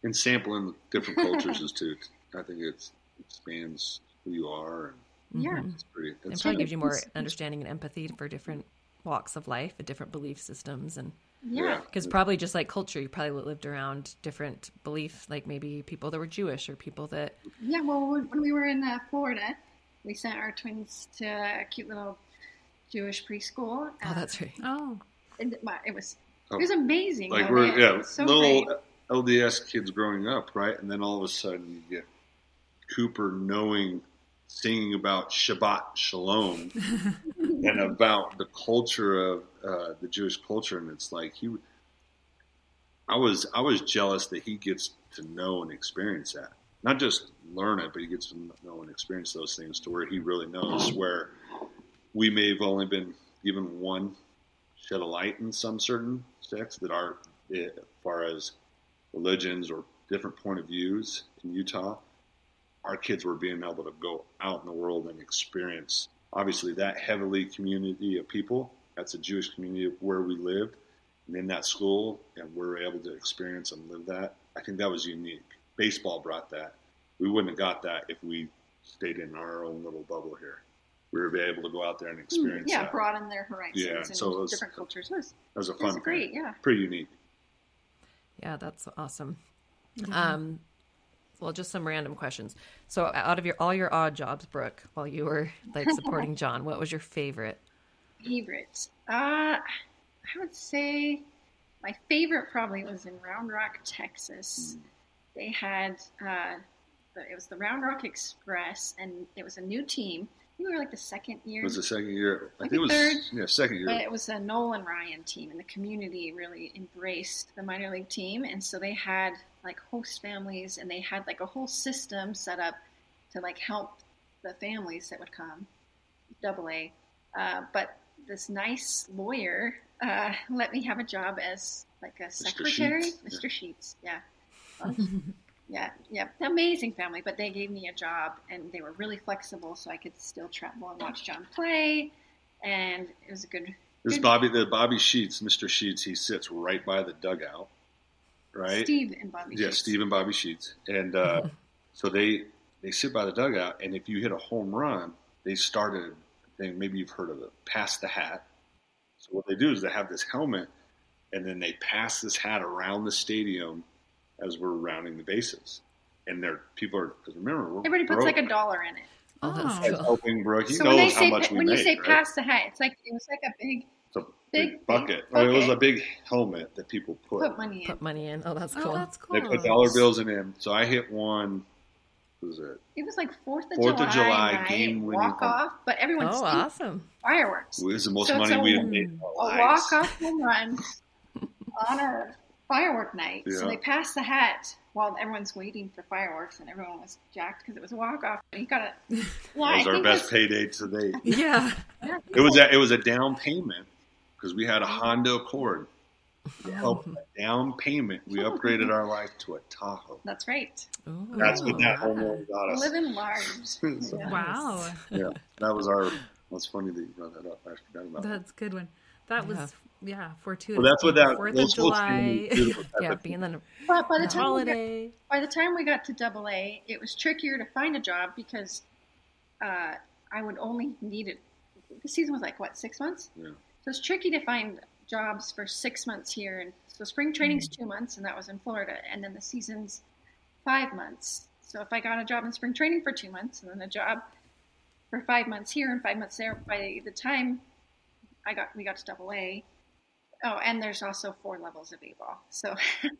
And sampling different cultures is too. I think it expands who you are, and Yeah. it's pretty. It That's probably gives you more it's- understanding and empathy for different walks of life and different belief systems and Yeah. Yeah. because probably just like culture you probably lived around different belief like maybe people that were jewish or people that Yeah, well, when when we were in uh, Florida, we sent our twins to a cute little Jewish preschool. oh that's right Oh. and it, it was Oh. it was amazing. like though, we're man. yeah It was so little great. LDS kids growing up, right? And then all of a sudden you get Cooper knowing, singing about Shabbat Shalom and about the culture of uh, the Jewish culture, and it's like he. I was I was jealous that he gets to know and experience that, not just learn it, but he gets to know and experience those things to where he really knows where we may have only been given one shed of light in some certain sects that are eh, as far as religions or different point of views in Utah. Our kids were being able to go out in the world and experience obviously that heavily community of people. That's a Jewish community where we lived and in that school, and we are able to experience and live that. I think that was unique. Baseball brought that. We wouldn't have got that if we stayed in our own little bubble here. We were able to go out there and experience Mm, yeah, that. broaden their horizons Yeah, and so it was- different cultures. It was, That was a it fun was thing. great. Yeah. Pretty unique. yeah that's awesome um well just some random questions so out of your all your odd jobs brooke while you were like supporting john what was your favorite Favorite? Uh, I would say my favorite probably was in Round Rock, Texas. They had uh, the, it was the Round Rock Express, and it was a new team. We were like the second year, It was the second year. I Like think it was third. yeah, second year. but it was a Nolan Ryan team, and the community really embraced the minor league team, and so they had like host families, and they had like a whole system set up to like help the families that would come. Double A, uh, but this nice lawyer uh, let me have a job as like a secretary, Sheets, Mr. Sheets. Yeah. Yeah, yeah, amazing family. But they gave me a job, and they were really flexible, so I could still travel and watch John play. And it was a good, This Good. Bobby, the Bobby Sheets, Mr. Sheets, he sits right by the dugout, right? Steve and Bobby. Yeah, Sheets. Steve and Bobby Sheets, and uh, so they they sit by the dugout, and if you hit a home run, they started. a thing. Maybe you've heard of it. Pass the hat. So what they do is they have this helmet, and then they pass this hat around the stadium as we're rounding the bases. And they're people are because remember we're Everybody puts like a dollar in it. Oh, Oh. that's That's cool. helping Brooke. He so when knows how say much we when make. you say right? pass the hat, it's like it was like a big It's a big, big- bucket. big I oh, it was a big helmet that people put. put money in. Put money in. Oh, that's Oh, cool. that's cool. They put dollar bills in him. So I hit one. What was it? It was like Fourth of Fourth of July, July night, game winning walk home. off, but everyone's oh, awesome. fireworks. It was the most So it's money a- we had made in A our lives. walk off home run on a firework night. Yeah. So they passed the hat while everyone's waiting for fireworks, and everyone was jacked because it was a walk off. He got a yeah. That I was our best that's- payday to date. Yeah. yeah. It was a, it was a down payment because we had a Honda Accord. To help Oh. down payment, we oh. upgraded our life to a Tahoe. That's right. Ooh. That's what that home run got us. Living large. So, Yeah. Wow. yeah, that was our. That's funny that you brought that up. I forgot about that. That's a good one. That was yeah, fortuitous. Well, that's what that. Fourth of July. things- Yeah, being the But by the the time we got, holiday. by the time we got to double A, it was trickier to find a job because uh, I would only need it. The season was like what six months, Yeah. so it's tricky to find jobs for six months here. And so spring training's two months, and that was in Florida, and then the season's five months. So if I got a job in spring training for two months, and then a job for five months here and five months there, by the time I got we got to double A. Oh, and there's also four levels of A-ball. So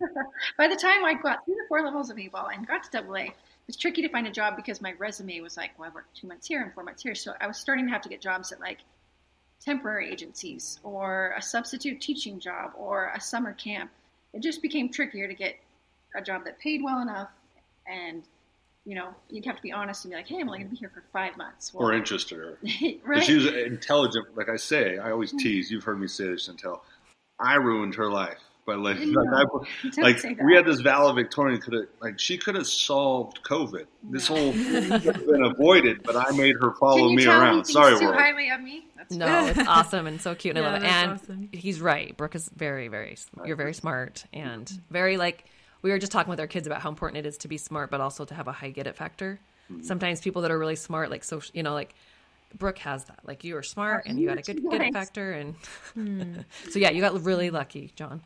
by the time I got through the four levels of A-ball and got to double A, it's tricky to find a job because my resume was like, well, I worked two months here and four months here. So I was starting to have to get jobs at like temporary agencies or a substitute teaching job or a summer camp. It just became trickier to get a job that paid well enough and you know, you'd have to be honest and be like, "Hey, I'm only going to be here for five months." Or interested her. right? She was intelligent. Like I say, I always mm-hmm. tease. You've heard me say this until I ruined her life. But like, like, I, like we had this valedictorian could have like she could have solved COVID. This whole thing could have been avoided, but I made her follow me around. thinks Sorry, too world. highly of me? That's No, it's awesome and so cute. And I love it. And awesome. he's right. Brooke is very, very, you're very smart and very like, we were just talking with our kids about how important it is to be smart, but also to have a high get it factor. Mm-hmm. Sometimes people that are really smart, like, so, you know, like, Brooke has that. Like, you are smart and you got a good get it factor. And so, yeah, you got really lucky, John.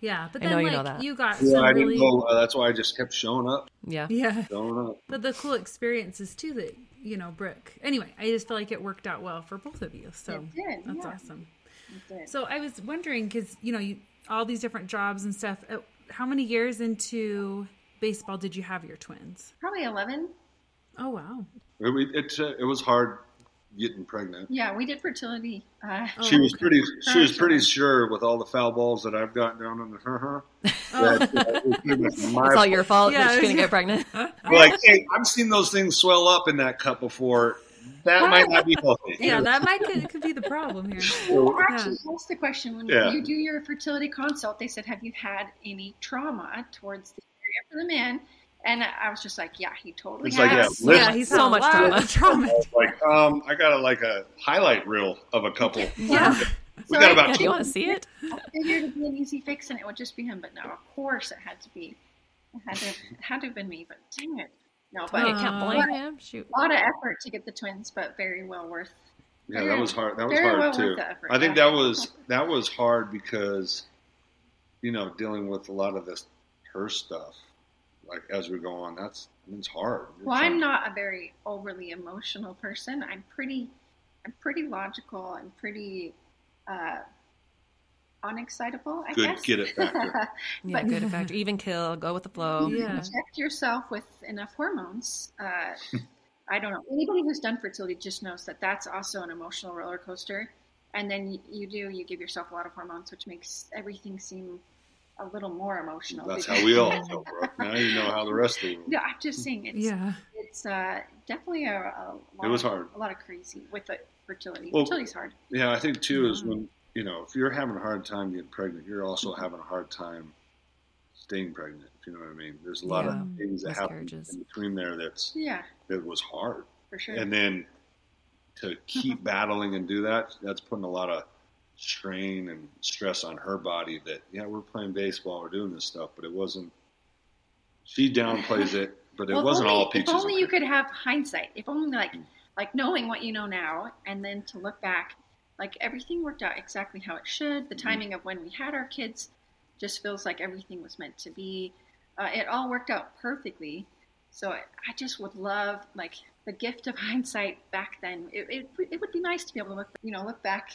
Yeah, but I then know you know that. you got Yeah, some I really didn't go. Uh, that's why I just kept showing up, Yeah. yeah. showing up. But the cool experiences too that you know, Brooke. Anyway, I just feel like it worked out well for both of you. So It did, that's yeah. awesome. It did. So I was wondering because you know you all these different jobs and stuff. uh, How many years into baseball did you have your twins? Probably 11. Oh wow. It, it, uh, it was hard getting pregnant. Yeah, we did fertility. Uh, Oh, She was okay. pretty. She was Gotcha. pretty sure with all the foul balls that I've gotten down on the her her. Oh. that, uh, it was pretty much my It's all your fault Yeah, that she's going to get pregnant. like, hey, I've seen those things swell up in that cup before. That might not be healthy. Yeah, that might could, could be the problem here. Well, actually, that's the question. When Yeah. you do your fertility consult, they said, Have you had any trauma towards the area for the man? And I was just like, Yeah, he totally It's like, has. yeah, Yeah, he's So so much much trauma. trauma. trauma. Like, um, I got a, like a highlight reel of a couple. Yeah. We So got I- about Do you want to see it? I figured it'd be an easy fix and it would just be him, but no, of course it had to be. It had to, it had to have been me, but dang it. No, but I can't blame him. Shoot. a lot of effort to get the twins, but very well worth. Yeah, that was hard. That was hard well too. effort, I think yeah. that was that was hard because, you know, dealing with a lot of this her stuff, like as we go on. That's it's hard. It's Well, I'm hard. not a very overly emotional person. I'm pretty, I'm pretty logical and pretty uh, unexcitable. I Good guess. get it factor. Yeah, But- good factor. Even kill, go with the flow. Yeah. Inject yourself with enough hormones. Uh, I don't know. Anybody who's done fertility just knows that that's also an emotional roller coaster. And then you, you do, you give yourself a lot of hormones, which makes everything seem a little more emotional. That's how we all feel, bro. Now you know how the rest of the world. No, I'm just saying it's Yeah. it's uh, definitely a, a lot It was of, hard. a lot of crazy with the fertility. Well- Fertility's hard. Yeah, I think too is when you know if you're having a hard time getting pregnant, you're also having a hard time staying pregnant. If you know what I mean. There's a lot Yeah, of things that happen in between there that's Yeah, that was hard. for sure. and then to keep battling and do that that's putting a lot of strain and stress on her body that yeah we're playing baseball we're doing this stuff but it wasn't she downplays it but it Well, if wasn't only, all peaches If only you could have hindsight. If only like Mm. like knowing what you know now, and then to look back, like everything worked out exactly how it should. Mm-hmm. The timing of when we had our kids just feels like everything was meant to be. Uh, it all worked out perfectly. So I, I just would love like the gift of hindsight back then. It, it, it would be nice to be able to look, you know, look back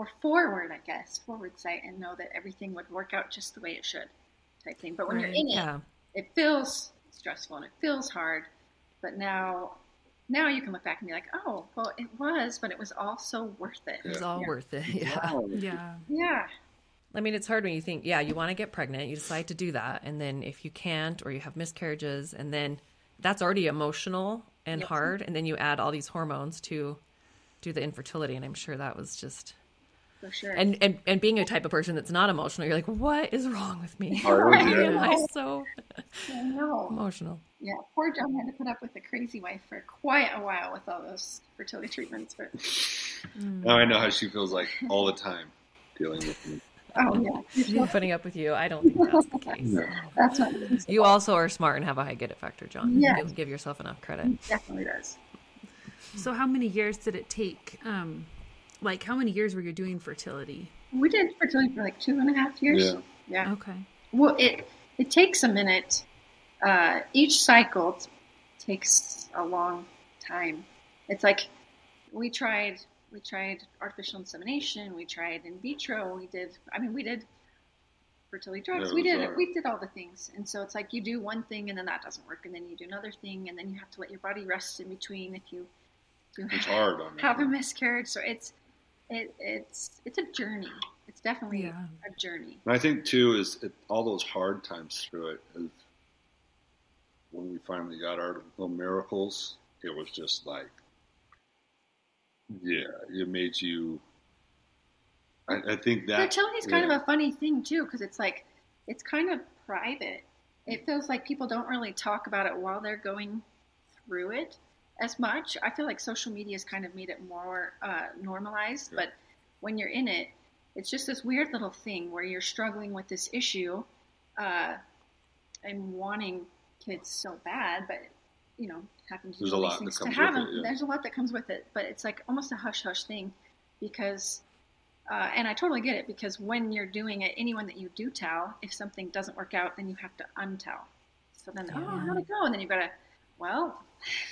or forward, I guess, forward sight, and know that everything would work out just the way it should, type thing. But when Right. you're in it, Yeah. it feels stressful and it feels hard but now now you can look back and be like oh well it was but it was all so worth it It was all Yeah. worth it. Yeah. Wow. Yeah. yeah I mean, it's hard when you think, yeah, you want to get pregnant, you decide to do that, and then if you can't or you have miscarriages, and then that's already emotional and Yep. hard, and then you add all these hormones to do the infertility, and I'm sure that was just for sure and and and being a type of person that's not emotional, you're like, what is wrong with me? Why yeah. am I so I know. emotional? yeah poor john had to put up with a crazy wife for quite a while with all those fertility treatments but now i know how she feels like all the time dealing with me oh yeah Putting up with you, I don't think that's the case. No. that's not You also are smart and have a high get it factor, John. Yes. You give yourself enough credit. definitely does So how many years did it take? Um, like how many years were you doing fertility? we did fertility for like two and a half years Yeah. yeah Okay. Well, it it takes a minute. Uh, each cycle t- takes a long time. It's like we tried we tried artificial insemination, we tried in vitro, we did. I mean, we did fertility drugs. Yeah, we did was hard. we did all the things, and so it's like you do one thing and then that doesn't work, and then you do another thing, and then you have to let your body rest in between if you if you it's hard on have a miscarriage. So it's it, it's it's a journey. It's definitely Yeah. a journey. And I think too is it, all those hard times through it. Is when we finally got our little miracles, it was just like, yeah, it made you. I, I think that Fertility is kind yeah. of a funny thing too, because it's like it's kind of private. It feels like people don't really talk about it while they're going through it as much. I feel like social media has kind of made it more uh, normalized, Yeah. but when you're in it, it's just this weird little thing where you're struggling with this issue uh, and wanting kids so bad, but you know, having to There's do a all lot that these things to comes have with them. it, yeah. There's a lot that comes with it, but it's like almost a hush hush thing because uh, and I totally get it because when you're doing it, anyone that you do tell, if something doesn't work out, then you have to untell. So then, oh, how'd it go? And then you've got to, well,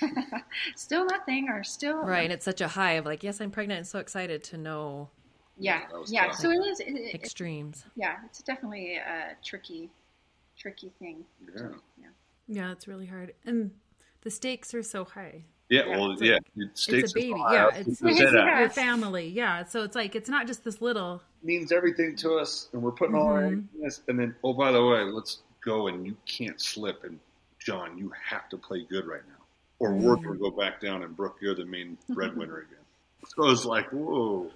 still nothing, or still Right. And it's such a high of like, yes, I'm pregnant and so excited to know Yeah, yeah. tough. So it is. It, it, it- extremes. yeah, it's definitely a tricky, tricky thing. Yeah. yeah. Yeah, it's really hard, and the stakes are so high. Yeah, Yeah, well, it's yeah, a- it states it's a baby. high Yeah, up. it's, We it's- yeah. your family. Yeah, so it's like it's not just this little. means everything to us, and we're putting all our Mhm. eggs in this. And then, oh, by the way, let's go, and you can't slip. And John, you have to play good right now, or going to go back down. And Brooke, you're the main breadwinner again. So it's like, whoa,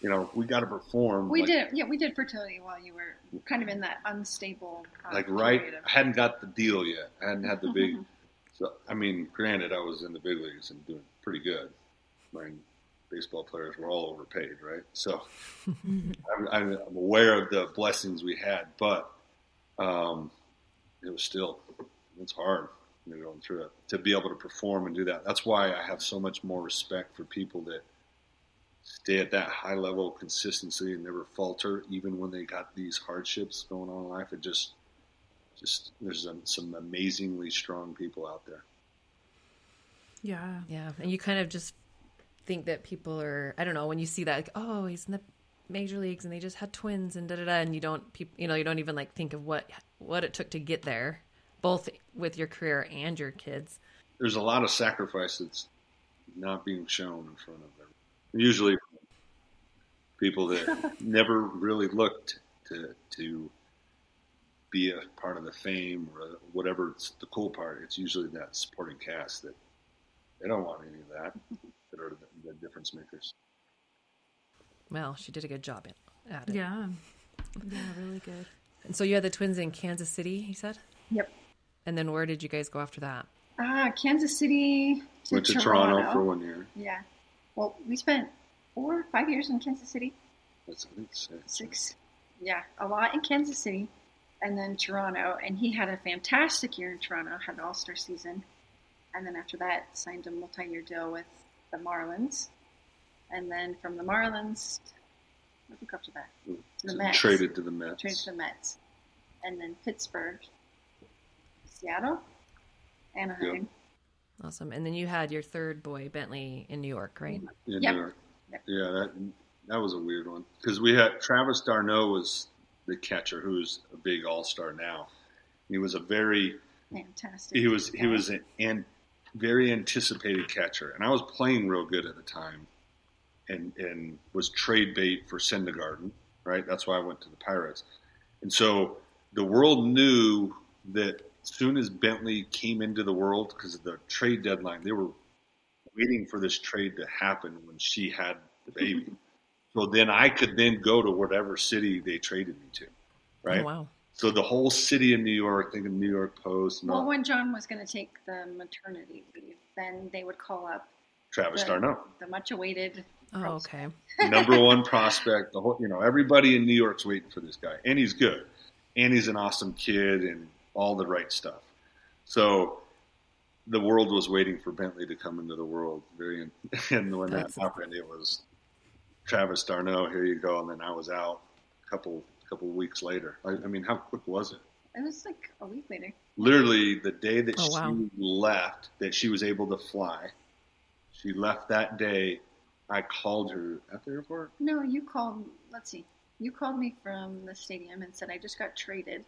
you know, we got to perform. We like, did. Yeah, we did fertility while you were kind of in that unstable. Uh, like right. I hadn't got the deal yet. I hadn't had the big. So I mean, granted, I was in the big leagues and doing pretty good. I mean, baseball players were all overpaid, right? So I'm, I'm I'm aware of the blessings we had, but um, it was still it's hard you know, going through it to be able to perform and do that. That's why I have so much more respect for people that stay at that high level of consistency and never falter, even when they got these hardships going on in life. It just, just there's some amazingly strong people out there. Yeah, Yeah. And you kind of just think that people are, I don't know, when you see that, like, oh, he's in the major leagues and they just had twins and da da da. And you don't, peop you know, you don't even like think of what, what it took to get there, both with your career and your kids. There's a lot of sacrifice that's not being shown in front of them. Usually, people that never really looked to to be a part of the fame or whatever. It's the cool part. It's usually that supporting cast that they don't want any of that. That are the, the difference makers. Well, she did a good job at it. yeah, yeah, really good. And so you had the twins in Kansas City, he said? Yep. And then where did you guys go after that? Ah, Kansas City to Went to Toronto. Toronto for one year. Yeah. Well, we spent four, five years in Kansas City. That's, I think six. six, yeah, a lot in Kansas City, and then Toronto. And he had a fantastic year in Toronto, had an All Star season, and then after that signed a multi year deal with the Marlins, and then from the Marlins, what took up to that? To the Mets. Traded to the Mets. Traded to the Mets, and then Pittsburgh, Seattle, Anaheim. Awesome. And then you had your third boy, Bentley, in New York, right? in Yep. New York. Yep. Yeah, that that was a weird one because we had Travis d'Arnaud was the catcher who's a big All Star now. He was a very Fantastic. he was he was an, an very anticipated catcher, and I was playing real good at the time, and and was trade bait for Syndergaard, right? That's why I went to the Pirates, and so the world knew that as soon as Bentley came into the world because of the trade deadline, they were waiting for this trade to happen when she had the baby. so then I could then go to whatever city they traded me to, right? Oh, wow. So the whole city of New York, think of New York Post, Well, all, when John was going to take the maternity leave, then they would call up Travis the, d'Arnaud, the much awaited. Oh, okay. number one prospect. The whole, you know, everybody in New York's waiting for this guy, and he's good, and he's an awesome kid, and all the right stuff. So the world was waiting for Bentley to come into the world. Very, and when That's- that happened, it was Travis d'Arnaud. Here you go, and then I was out a couple couple weeks later. I, I mean, how quick was it? It was like a week later. literally the day that Oh, she wow. left, that she was able to fly. She left that day. I called her at the airport. No, you called. Let's see. You called me from the stadium and said I just got traded.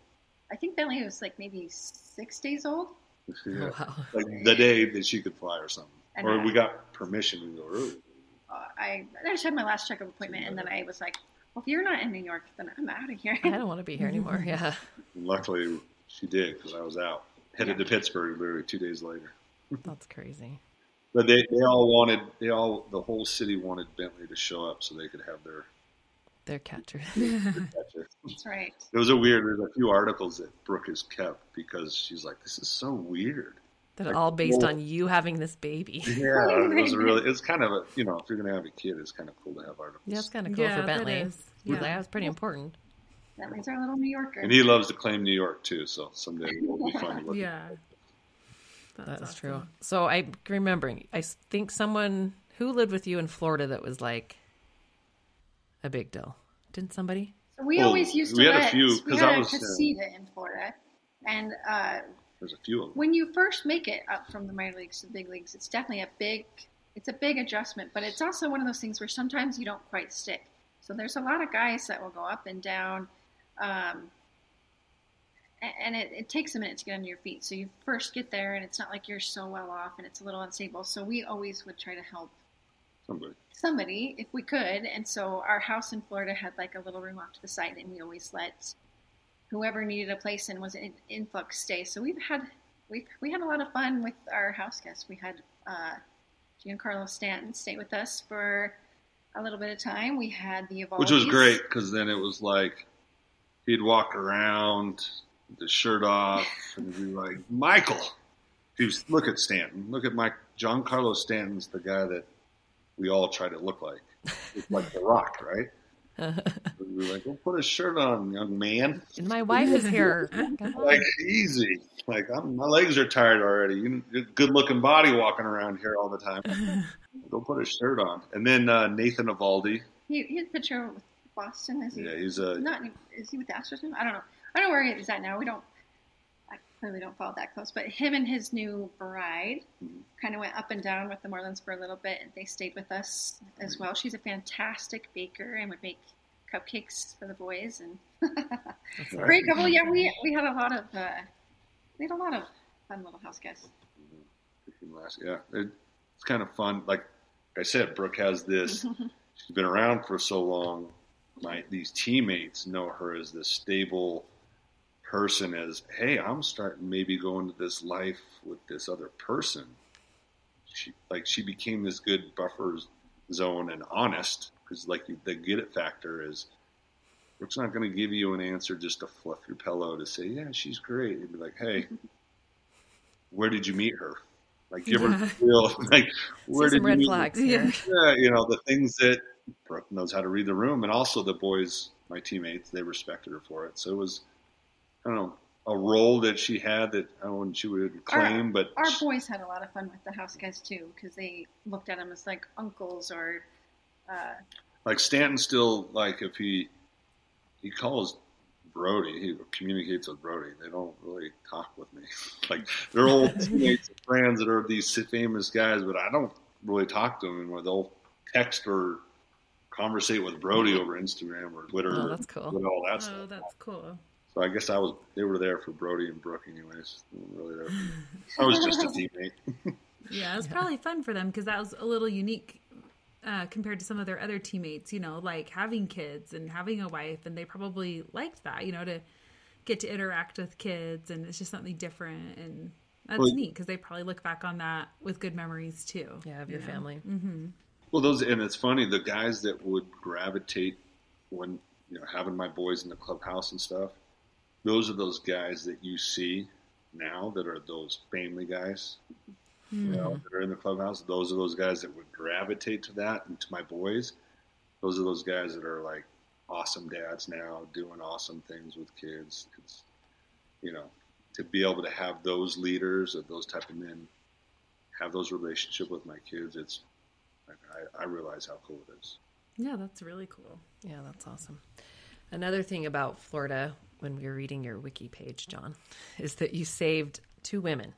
I think Bentley was like maybe six days old. Oh, wow. Like the day that she could fly or something. And or I- we got permission to go early. Uh, I I just had my last checkup appointment, and then I was like, "Well, if you're not in New York, then I'm out of here." I don't want to be here anymore. Yeah. Luckily, she did because I was out. Headed to Pittsburgh literally two days later. That's crazy. But they, they all wanted, they all, the whole city wanted Bentley to show up so they could have their, They're catchers. Their catcher. That's right. It was a weird. There's a few articles that Brooke has kept because she's like, "This is so weird." That are all based on you having this baby. Yeah, it was really. It's kind of a you know, if you're gonna have a kid, it's kind of cool to have articles. Yeah, it's kind of cool Yeah, for Bentley. is. Yeah. Yeah. That was pretty important. That means our little New Yorker. And he loves to claim New York too, so someday it'll be fun. to Yeah. That's, awesome. true. So I'm remembering, I s- think someone who lived with you in Florida that was like a big deal. Didn't somebody? So we Well, always used to we had a few, we 'cause had I a was, uh, casita in Florida, and uh, There's a few of them. when you first make it up from the minor leagues to the big leagues, it's definitely a big, it's a big adjustment. But it's also one of those things where sometimes you don't quite stick. So there's a lot of guys that will go up and down, um, and it, it takes a minute to get on your feet. So you first get there, and it's not like you're so well off, and it's a little unstable. So we always would try to help Somebody. somebody if we could. And so our house in Florida had like a little room off to the side, and we always let whoever needed a place and was in influx stay. So we've had we we had a lot of fun with our house guests. We had uh, Giancarlo Stanton stay with us for a little bit of time. We had the. Which was great because then it was like he'd walk around with his shirt off and be like, Michael. He was, look at Stanton. Look at Mike. Giancarlo Stanton's the guy that we all try to look like. It's like The Rock, right? we were like, well, put a shirt on, young man. And my wife is here. Like, easy. Like, I'm, my legs are tired already. You good looking body walking around here all the time. Go put a shirt on. And then uh, Nathan Eovaldi. He, he had a picture with Boston. Is he? Yeah, he's a not. Is he with the Astros? now? I don't know. I don't know where he is at now. We don't. I clearly don't follow that close. But him and his new bride Mhm. kind of went up and down with the Marlins for a little bit, and they stayed with us as well. She's a fantastic baker and would make cupcakes for the boys and That's awesome. great couple. Yeah, we we had a lot of uh, we had a lot of fun little house guests. Yeah, it's kind of fun. Like I said, Brooke has this. she's been around for so long. My these teammates know her as this stable person. As hey, I'm starting maybe going to this life with this other person. She like she became this good buffer zone and honest because like the get it factor is. Brooke's not going to give you an answer just to fluff your pillow to say, yeah, she's great. You'd be like, hey, where did you meet her? Like, give her Yeah. the real, like, where did some you red meet flags Yeah. Yeah, you know, the things that Brooke knows how to read the room, and also the boys, my teammates, they respected her for it. So it was, I don't know, a role that she had that I don't know she would claim, but Our boys had a lot of fun with the house guys too, because they looked at them as like uncles or. Uh, like Stanton still like if he he calls Brody, he communicates with Brody. They don't really talk with me. like they're old teammates and friends that are these famous guys, but I don't really talk to them anymore. They'll text or conversate with Brody over Instagram or Twitter. Oh, that's cool. With all that Oh, stuff. that's cool. So I guess I was they were there for Brody and Brooke anyways. They really there. For, I was just a teammate. Yeah, it was probably fun for them because that was a little unique uh, compared to some of their other teammates. You know, like having kids and having a wife, and they probably liked that. You know, to get to interact with kids, and it's just something different, and that's Well- neat because they probably look back on that with good memories too. Yeah, of your you know? family. Well, those and it's funny the guys that would gravitate when you know having my boys in the clubhouse and stuff. Those are those guys that you see now that are those family guys. You hmm. know, that are in the clubhouse. Those are those guys that would gravitate to that and to my boys. Those are those guys that are like awesome dads now, doing awesome things with kids. It's you know to be able to have those leaders or those type of men have those relationship with my kids. It's like, I, I realize how cool it is. Yeah, that's really cool. Yeah, that's awesome. Another thing about Florida, when we were reading your wiki page, John, is that you saved two women.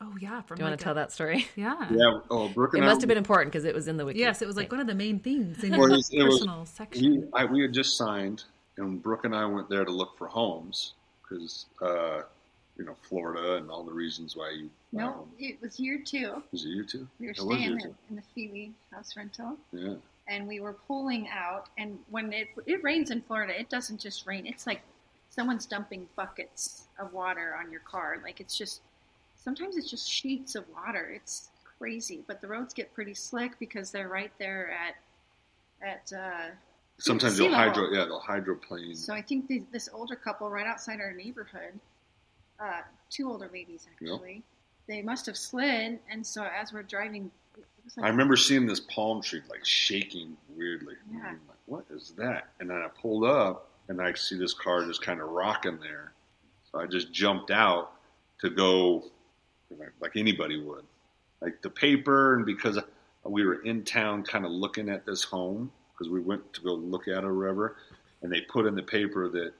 Oh yeah, from Do you want to tell a- that story? Yeah. Yeah. Oh, Brooke and It and must have been important because it was in the wiki. Yes, it was like one of the main things in Well, your it was- personal section. we, I, we had just signed, and Brooke and I went there to look for homes because, uh, you know, Florida and all the reasons why you buy no, homes. it was year two. Was it you two? We were It staying you in, in the Feely house rental, Yeah. and we were pulling out. And when it it rains in Florida, it doesn't just rain. It's like someone's dumping buckets of water on your car. Like it's just sometimes it's just sheets of water. It's crazy, but the roads get pretty slick because they're right there at at. Uh, Sometimes they'll level. hydro, yeah, they'll hydroplane. So I think the, this older couple right outside our neighborhood, uh, two older ladies actually, they must have slid, and so as we're driving, like, I remember seeing this palm tree like shaking weirdly. Yeah. Like, what is that? And then I pulled up and I see this car just kind of rocking there. So I just jumped out to go like, anybody would. Like the paper, and because we were in town kind of looking at this home, because we went to go look at it or whatever, and they put in the paper that,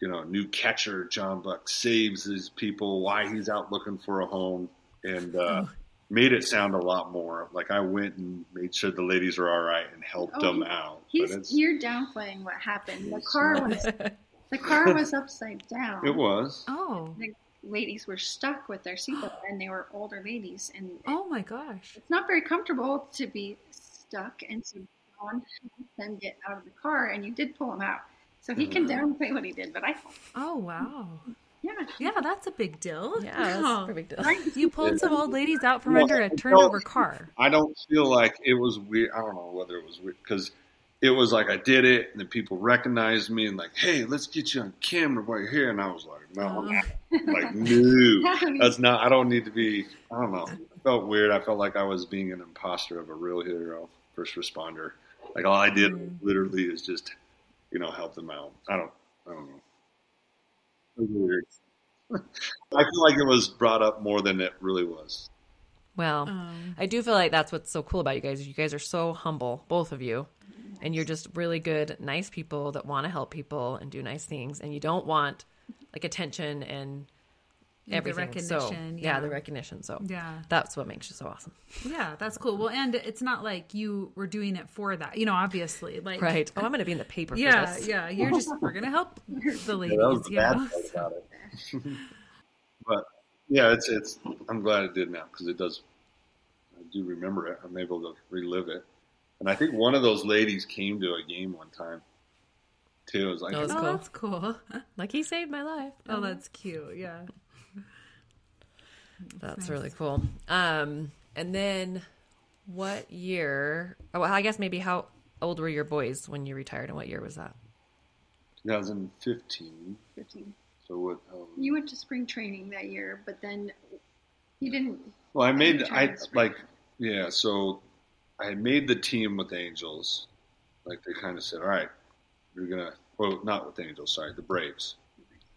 you know, new catcher John Buck saves these people, why he's out looking for a home. And, uh, made it sound a lot more like I went and made sure the ladies were all right and helped Oh, them he- out. he's but you're downplaying what happened. The car not. was the car was upside down. it was. Oh. The ladies were stuck with their seatbelt, and they were older ladies, and Oh my gosh. it's not very comfortable to be stuck. And so John helped them get out of the car, and you did pull them out. So he can Mm-hmm. downplay what he did, but I, Oh wow. Yeah, Yeah, that's a big deal. Yeah, that's Wow. a big deal. You pulled some old ladies out from Well, under a no. turnover car. I don't feel like it was weird. I don't know whether it was weird because it was like I did it and then people recognized me and like, hey, let's get you on camera while you're here. And I was like, no, Oh. like no, that's not. I don't need to be. I don't know. It felt weird. I felt like I was being an imposter of a real hero, first responder. Like all I did Mm. literally is just, you know, help them out. I don't. I don't know. It weird. I feel like it was brought up more than it really was. Well, Um, I do feel like that's what's so cool about you guys. You guys are so humble, both of you. And you're just really good, nice people that want to help people and do nice things. And you don't want like attention and The everything. so, recognition, yeah. yeah. the recognition. So, yeah. that's what makes you so awesome. Yeah, that's cool. Well, and it's not like you were doing it for that. You know, obviously, like Right. Oh, I'm going to be in the paper Yeah, for this. yeah. You're just we're gonna help the ladies. Yeah, that was the you bad know? part about it. but yeah, it's it's. I'm glad it did now because it does. I do remember it. I'm able to relive it, and I think one of those ladies came to a game one time. Too. It was like, Oh, that's cool. that's cool. Like he saved my life. Oh, that's cute. Yeah. That's nice. really cool. Um, and then what year? Oh, well, I guess maybe how old were your boys when you retired, and what year was that? 2015. 15. So what? Um, You went to spring training that year, but then you didn't. well, I made. I like. Yeah. So I made the team with Angels, like they kind of said, all right, you're gonna well not with the Angels, sorry, the Braves.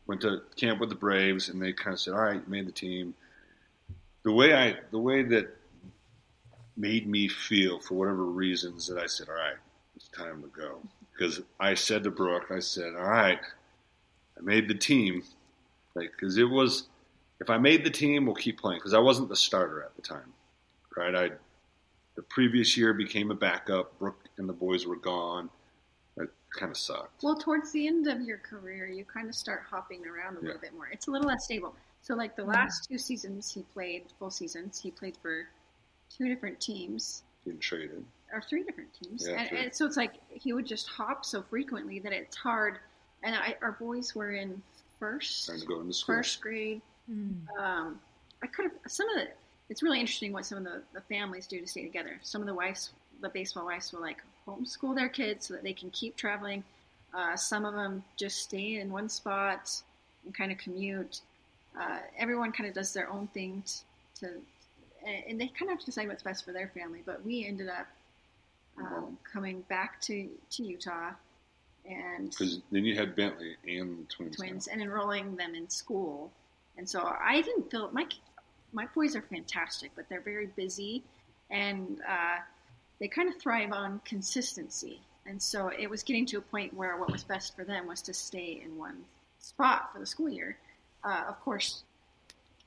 Went to camp with the Braves, and they kind of said, all right, you made the team. The way I the way that made me feel for whatever reasons that I said, all right, it's time to go because I said to Brooke, I said, all right, I made the team, like because it was if I made the team, we'll keep playing because I wasn't the starter at the time, right? I the previous year became a backup. Brooke and the boys were gone. That kind of sucked. Well, towards the end of your career, you kind of start hopping around a Yeah. little bit more. It's a little less stable. So, like the last two seasons, he played full seasons. He played for two different teams Getting traded. or three different teams, Yeah, and, three. and so it's like he would just hop so frequently that it's hard. And I, our boys were in first, to go into school. first grade. Um, I could have some of the. It's really interesting what some of the, the families do to stay together. Some of the wives, the baseball wives, will like homeschool their kids so that they can keep traveling. Uh, some of them just stay in one spot and kind of commute. Uh, everyone kind of does their own thing t- to, and they kind of have to decide what's best for their family. But we ended up um, coming back to, to Utah and Because then you had Bentley and the twins. now. twins and enrolling them in school. And so I didn't feel my my boys are fantastic, but they're very busy, and uh, they kind of thrive on consistency. And so it was getting to a point where what was best for them was to stay in one spot for the school year. Uh, of course,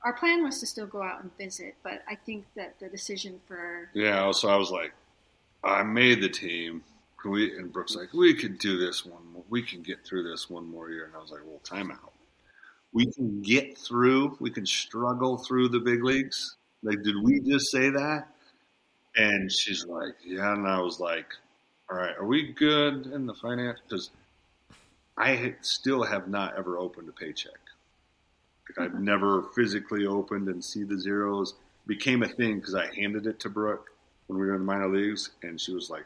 our plan was to still go out and visit, but I think that the decision for Yeah, so I was like, I made the team. Can we? And Brooke's like, we could do this one. More, we can get through this one more year. And I was like, well, timeout. We can get through. We can struggle through the big leagues. Like, did we just say that? And she's like, yeah. And I was like, all right, are we good in the finance? Because I still have not ever opened a paycheck. Like, I've never physically opened and see the zeros. Became a thing because I handed it to Brooke when we were in the minor leagues, and she was like,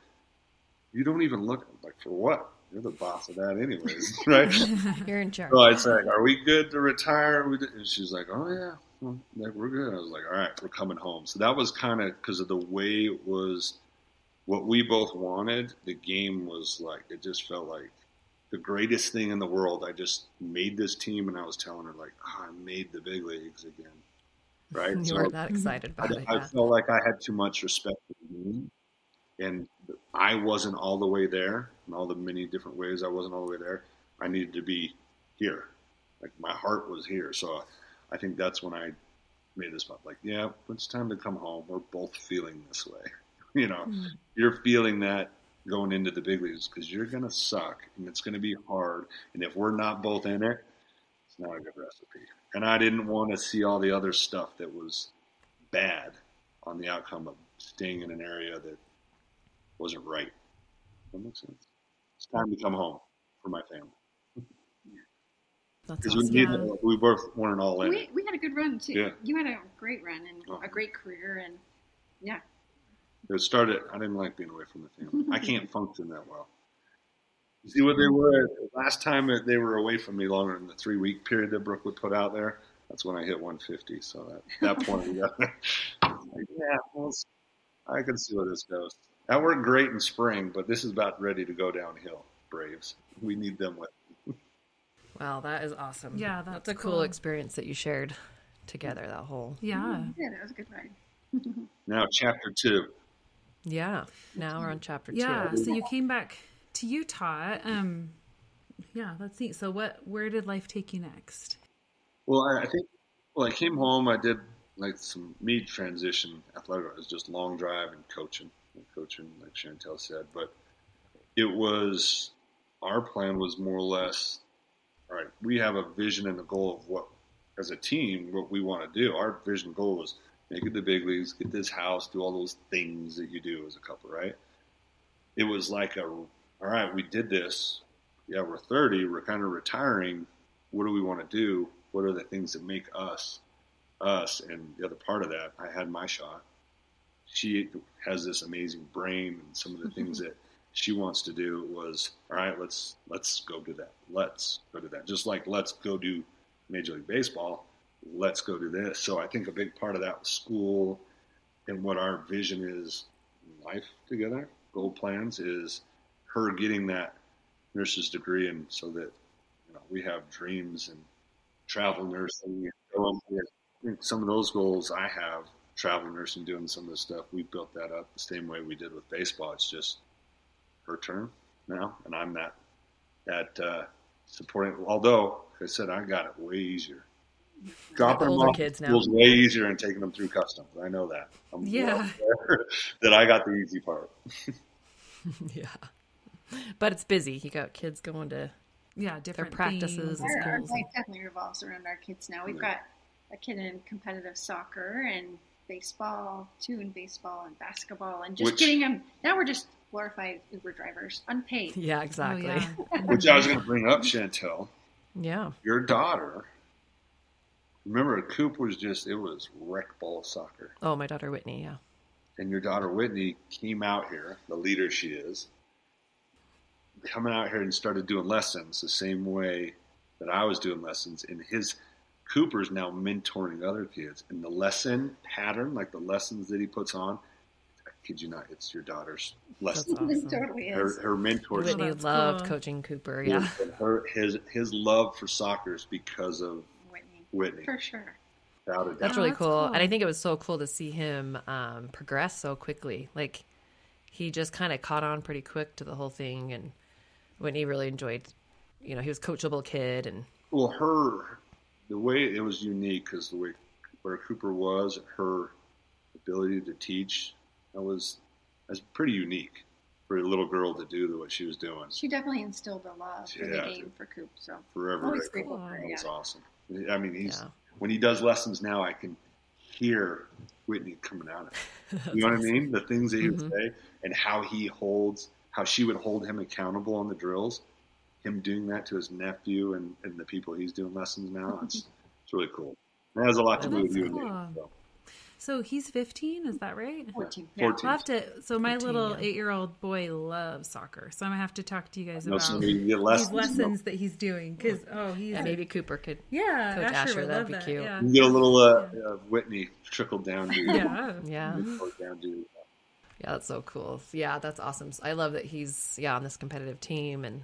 "You don't even look like for what? You're the boss of that, anyways, right?" You're in charge. so I said, "Are we good to retire?" And she's like, "Oh yeah, well, yeah, we're good." I was like, "All right, we're coming home." So that was kind of because of the way it was, what we both wanted. The game was like it just felt like the greatest thing in the world. I just made this team, and I was telling her like, oh, "I made the big leagues again." Right? You So- weren't that excited I, about it. I Yeah. felt like I had too much respect for the game, and I wasn't all the way there. In all the many different ways, I wasn't all the way there. I needed to be here, like my heart was here. So I think that's when I made this up. Like, yeah, it's time to come home. We're both feeling this way. You know, hmm. you're feeling that going into the big leagues because you're gonna suck and it's gonna be hard. And if we're not both in it, it's not a good recipe. And I didn't want to see all the other stuff that was bad on the outcome of staying in an area that wasn't right. That makes sense. It's time to come home for my family because awesome. we Yeah. needed, we both weren't all in we, we had a good run too. Yeah. You had a great run and Oh. a great career, and yeah, It started. I didn't like being away from the family. I can't function that well. You see what they were last time they were away from me longer than the three week period that Brooke would put out there. That's when I hit 150. So at that point, we got, like, yeah, well, I can see where this goes. That worked great in spring, but this is about ready to go downhill. Braves, we need them with. Wow, that is awesome. Yeah, that's, that's a cool, cool. experience that you shared together. That whole Yeah. yeah, that was a good ride. Now, chapter two. Yeah. Now we're on chapter Yeah. two. So you came back to Utah. Um, yeah, that's neat. So what? Where did life take you next? Well, I, I think well, I came home. I did like some me transition athletic. It was just long drive and coaching, and coaching like Chantel said. But it was our plan was more or less. All right, we have a vision and a goal of what, as a team, what we want to do. Our vision goal was make it the big leagues, get this house, do all those things that you do as a couple, right? It was like a, all right, we did this. Yeah, we're 30. We're kind of retiring. What do we want to do? What are the things that make us us? And the other part of that, I had my shot. She has this amazing brain, and some of the mm-hmm. things that she wants to do was, all right, let's let's go do that. Let's go do that. Just like let's go do Major League Baseball. Let's go do this. So I think a big part of that was school and what our vision is life together. Goal plans is her getting that nurse's degree, and so that you know we have dreams and travel nursing. Some of those goals I have, travel nursing, doing some of the stuff. We built that up the same way we did with baseball. It's just her turn now, and I'm that that uh, supporting. Although, like I said, I got it way easier. Dropping them older off kids now. was way easier than taking them through customs. I know that. I'm Yeah. that I got the easy part. yeah. But it's busy. You got kids going to Yeah, different practices themes. Our, our life definitely revolves around our kids now. We've got a kid in competitive soccer and baseball, two in baseball and basketball, and just Which- getting them. Now we're just glorified Uber drivers, unpaid. Yeah, Oh, exactly. yeah. Which I was going to bring up, Chantel. yeah. Your daughter. Remember, Coop was just, it was rec ball soccer. Oh, my daughter Whitney, yeah. And your daughter Whitney came out here, the leader she is, coming out here and started doing lessons the same way that I was doing lessons. And his Cooper's now mentoring other kids. And the lesson pattern, like the lessons that he puts on, I kid you not, it's your daughter's That's lesson. awesome. Totally. Her, her mentors. Whitney loved cool. coaching Cooper, yeah. And her his his love for soccer is because of Whitney, Whitney. for sure. Without a doubt. That's really that's cool. cool. And I think it was so cool to see him um, progress so quickly. Like, he just kind of caught on pretty quick to the whole thing. And Whitney really enjoyed, you know, he was coachable kid. And Well, her the way it was unique because the way where Cooper was, her ability to teach, that was that's pretty unique for a little girl to do what she was doing. She definitely instilled a love for the game for Coop. So Forever, always that grateful for her. That Yeah. was awesome. I mean, he's Yeah. when he does lessons now, I can hear Whitney coming out of it. You know what I mean? The things that he would Mhm. say and how he holds, how she would hold him accountable on the drills. Him doing that to his nephew and, and the people he's doing lessons now. It's, it's really cool. It has a lot to do with you and me. So. So he's 15, is that right? 14. Yeah. Yeah. 14. I'll have to. So my 15, little yeah. eight-year-old boy loves soccer, so I'm gonna have to talk to you guys I about some of you get these lessons. lessons that he's doing. Because oh, he's yeah, maybe Cooper could. yeah, Coach Asher, Asher, that'd be that. cute. Yeah, You get a little uh, uh, Whitney trickle down to yeah. Yeah. down to Yeah, that's so cool. Yeah, that's awesome. I love that he's, yeah, on this competitive team and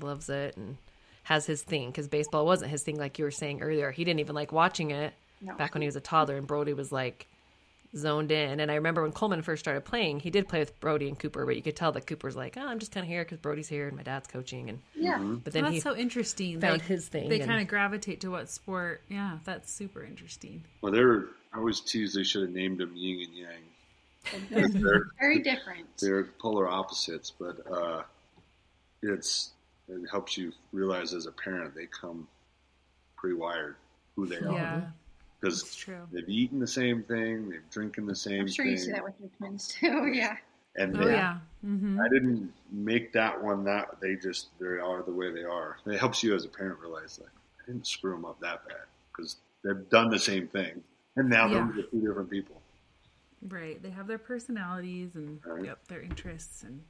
loves it and has his thing because baseball wasn't his thing, like you were saying earlier. He didn't even like watching it No. back when he was a toddler, and Brody was like zoned in. And I remember when Coleman first started playing, he did play with Brody and Cooper, but you could tell that Cooper's like, oh, I'm just kind of here because Brody's here and my dad's coaching. And Yeah. but then that's he so interesting. found Like, his thing. They and- kind of gravitate to what sport. Yeah, that's super interesting. Well, they're. I always tease they should have named them Yin and Yang. they're, Very different. they're polar opposites, but uh, it's it helps you realize as a parent they come pre-wired who they are Yeah, because it's true. they've eaten the same thing, they've drinking the same I'm sure thing, you see that with your twins too. Yeah. and Oh they, yeah. hmm I didn't make that one that they just they are the way they are. It helps you as a parent realize that I didn't screw them up that bad because they've done the same thing, and now Yeah. they're two different people. Right. They have their personalities and Right. yep, their interests and.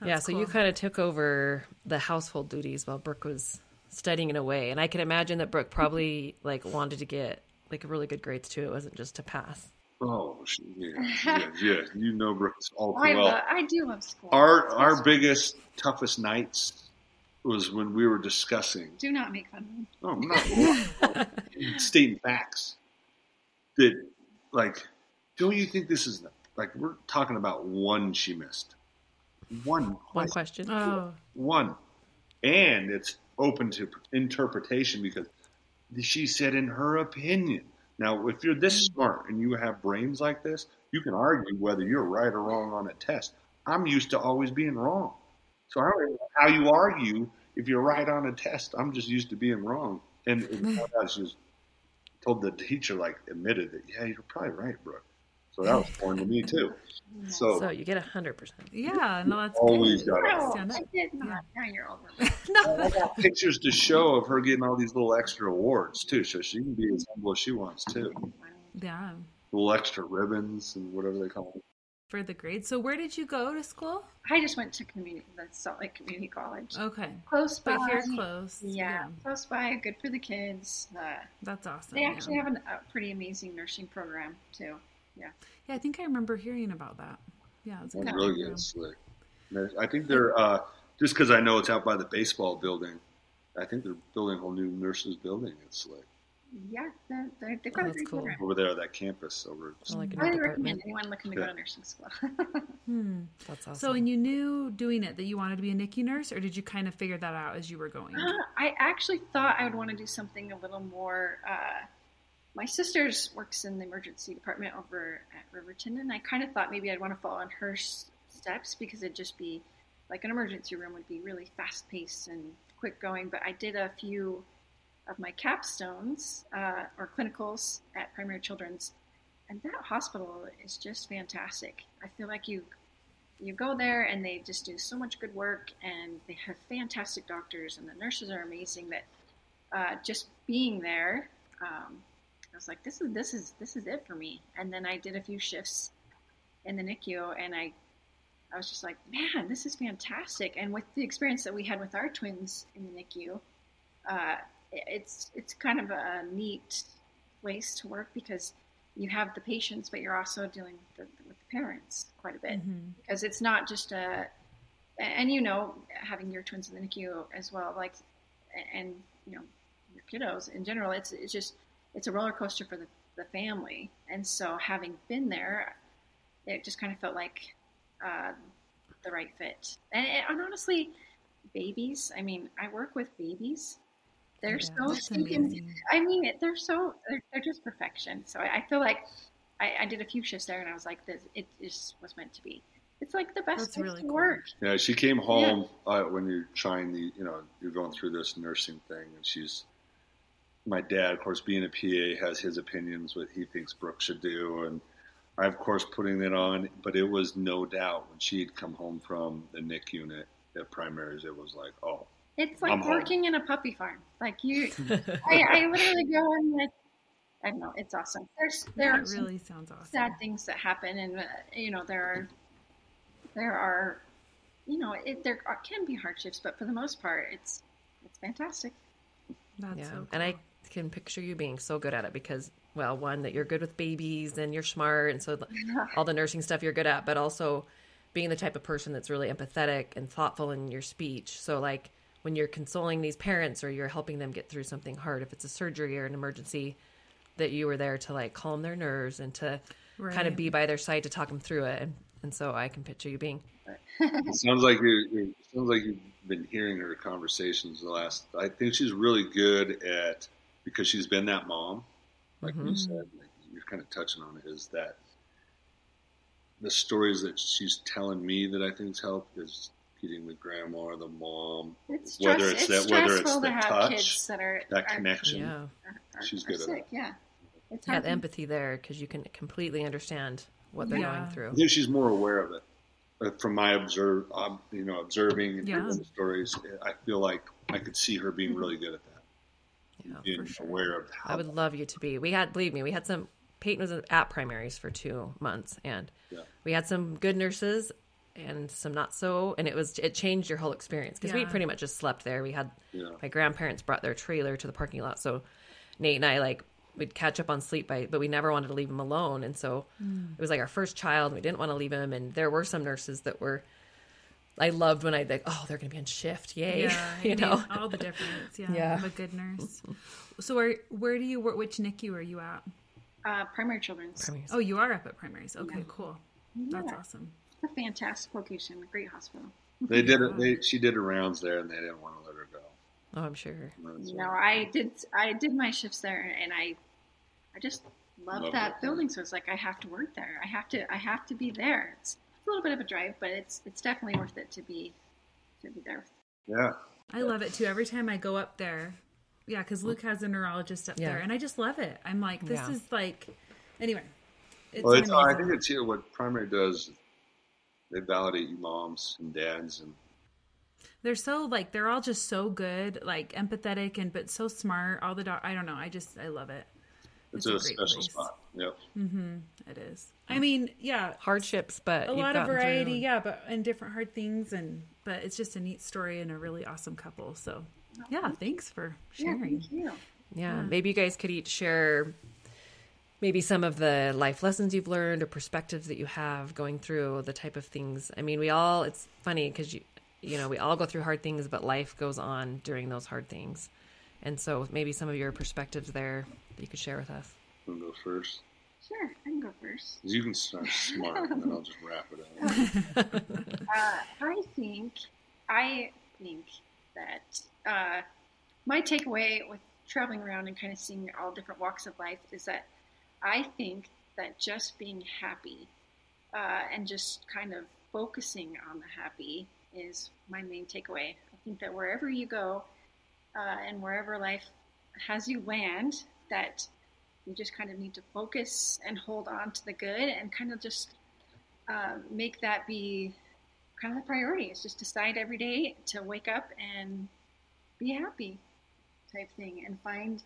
yeah, That's so you kind of took over the household duties while Brooke was studying in a way. And I can imagine that Brooke probably like wanted to get like really good grades too. It wasn't just to pass. Oh, yeah, yeah, yeah. You know Brooks all too I, well. love, I do love school. Our our biggest toughest nights was when we were discussing. Do not make fun of me. Oh, no, stating facts that like. Don't you think this is like we're talking about one she missed, one One question. question. Oh, one, and it's open to interpretation because she said in her opinion. Now, if you're this mm. smart and you have brains like this, you can argue whether you're right or wrong on a test. I'm used to always being wrong, so I don't know how you argue if you're right on a test. I'm just used to being wrong, and, and she was told the teacher like admitted that yeah, you're probably right, Brooke. So that was foreign to me too. So, So you get a hundred percent. yeah. No, that's Always good. got it. No, Stand. I did not. Now you're over. I got pictures to show of her getting all these little extra awards too, so she can be as humble as she wants too. Yeah. Little extra ribbons and whatever they call them. For the grades. So where did you go to school? I just went to community, the Salt Lake Community College. Okay. Close by. But here close. Yeah, close by. Good for the kids. Uh, That's awesome. they yeah. actually have an, a pretty amazing nursing program too. Yeah, Yeah, I think I remember hearing about that. Yeah, it's good really good. Slick. I think they're uh, just because I know it's out by the baseball building. I think they're building a whole new nurses building. It's like Yeah, they're, they're, they've got Oh, a that's great cool. program. over there at that campus over. I like I department. recommend anyone looking to go to nursing school. Hmm. That's awesome. So, and you knew doing it that you wanted to be a NICU nurse, or did you kind of figure that out as you were going? Uh, I actually thought I would want to do something a little more. Uh, my sister's works in the emergency department over at Riverton, and I kind of thought maybe I'd want to follow in her steps because it'd just be like an emergency room would be really fast paced and quick going. But I did a few of my capstones uh, or clinicals at Primary Children's, and that hospital is just fantastic. I feel like you you go there and they just do so much good work and they have fantastic doctors and the nurses are amazing that uh, just being there um, i was like this is this is this is it for me. And then i did a few shifts in the nicu and i i was just like man this is fantastic. And with the experience that we had with our twins in the nicu uh, it's it's kind of a neat place to work because you have the patients but you're also dealing with the, with the parents quite a bit. Mhm. because it's not just a and you know having your twins in the NICU as well like and you know your kiddos in general it's it's just it's a roller coaster for the, the family and so having been there it just kind of felt like uh, the right fit and, and honestly babies I mean I work with babies they're Yeah, so stinking amazing. I mean, they're so they're, they're just perfection. So I, I feel like I, I did a few shifts there, and I was like, this it just was meant to be. It's like the best That's place really to cool. work. Yeah, she came home uh, when you're trying the, you know, you're going through this nursing thing, and she's. My dad, of course, being a PA, has his opinions what he thinks Brooke should do, and I, of course, putting it on. But it was no doubt when she had come home from the NIC unit at primaries, it was like, oh, It's like I'm home. working in a puppy farm. Like you, I, I literally go and like, I don't know. It's awesome. There's there That some really sounds awesome. sad things that happen, and uh, you know there are there are you know it, there are, can be hardships, but for the most part, it's it's fantastic. That's yeah, so cool. and I can picture you being so good at it because, well, one that you're good with babies and you're smart, and so the, all the nursing stuff you're good at, but also being the type of person that's really empathetic and thoughtful in your speech. So, like when you're consoling these parents or you're helping them get through something hard, if it's a surgery or an emergency, that you were there to like calm their nerves and to kind of be by their side to talk them through it. And, and so I can picture you being It sounds like you. you- it sounds like you've been hearing her conversations the last. I think she's really good at because she's been that mom, like you Mhm. said. Like you're kind of touching on it. Is that the stories that she's telling me that I think's helped is getting the grandma or the mom, It's stress, Whether it's it's that- whether it's the to touch, kids that are that are- connection. yeah. are- are- She's are good at sick. Yeah, it's You hard got to- empathy there because you can completely understand what they're Yeah. going through. I think she's more aware of it. Uh, From my observe, um, you know, observing and Yeah. hearing the stories, I feel like I could see her being really good at that. Yeah, being sure. aware of how I would love you to be. We had, believe me, we had some. Peyton was at primaries for two months, and Yeah. we had some good nurses and some not so. And it was it changed your whole experience because we pretty much just slept there. We had Yeah. my grandparents brought their trailer to the parking lot, so Nate and I like we'd catch up on sleep by, but we never wanted to leave him alone, and so Mm. it was like our first child. and We didn't want to leave him, and there were some nurses that were. I loved when I'd like, oh, they're going to be on shift, yay! Yeah, you it know, all the difference. Yeah, Yeah. of a good nurse. So where where do you work? Which NICU are you at? uh, primary children's. Primaries. Oh, you are up at primaries. Okay, Yeah. cool. That's Yeah. awesome. It's a fantastic location, a great hospital. They did it. They, she did her rounds there, and they didn't want to let her go. oh, I'm sure. And so- No, I did. I did my shifts there, and I, I just loved Loved that it, building. So it's like I have to work there. I have to. I have to be there. It's a little bit of a drive, but it's it's definitely worth it to be to be there. yeah, I love it too. Every time I go up there, yeah, because Luke has a neurologist up Yeah. there, and I just love it. I'm like, this Yeah. is like, anyway. It's well, it's, I think it's here. What primary does, they validate you moms and dads, and they're so like they're all just so good, like empathetic and but so smart. All the doc- I don't know. I just I love it. It's, It's a a, great special place. spot. Yep. Mm-hmm. It is. I mean, yeah, Hardships, but a lot of gotten through variety, yeah, but and different hard things, and but it's just a neat story and a really awesome couple. So, yeah, thanks for Yeah, sharing. thank you. Yeah, maybe you guys could each share maybe some of the life lessons you've learned or perspectives that you have going through the type of things. I mean, we all, it's funny because you, you know, we all go through hard things, but life goes on during those hard things. And so maybe some of your perspectives there that you could share with us. I'll go first. Sure, I can go first. You can start smart, and then I'll just wrap it up. Uh, I think, I think that uh, my takeaway with traveling around and kind of seeing all different walks of life is that I think that just being happy uh, and just kind of focusing on the happy is my main takeaway. I think that wherever you go uh, and wherever life has you land, that you just kind of need to focus and hold on to the good and kind of just uh, make that be kind of the priority. It's just decide every day to wake up and be happy type thing and find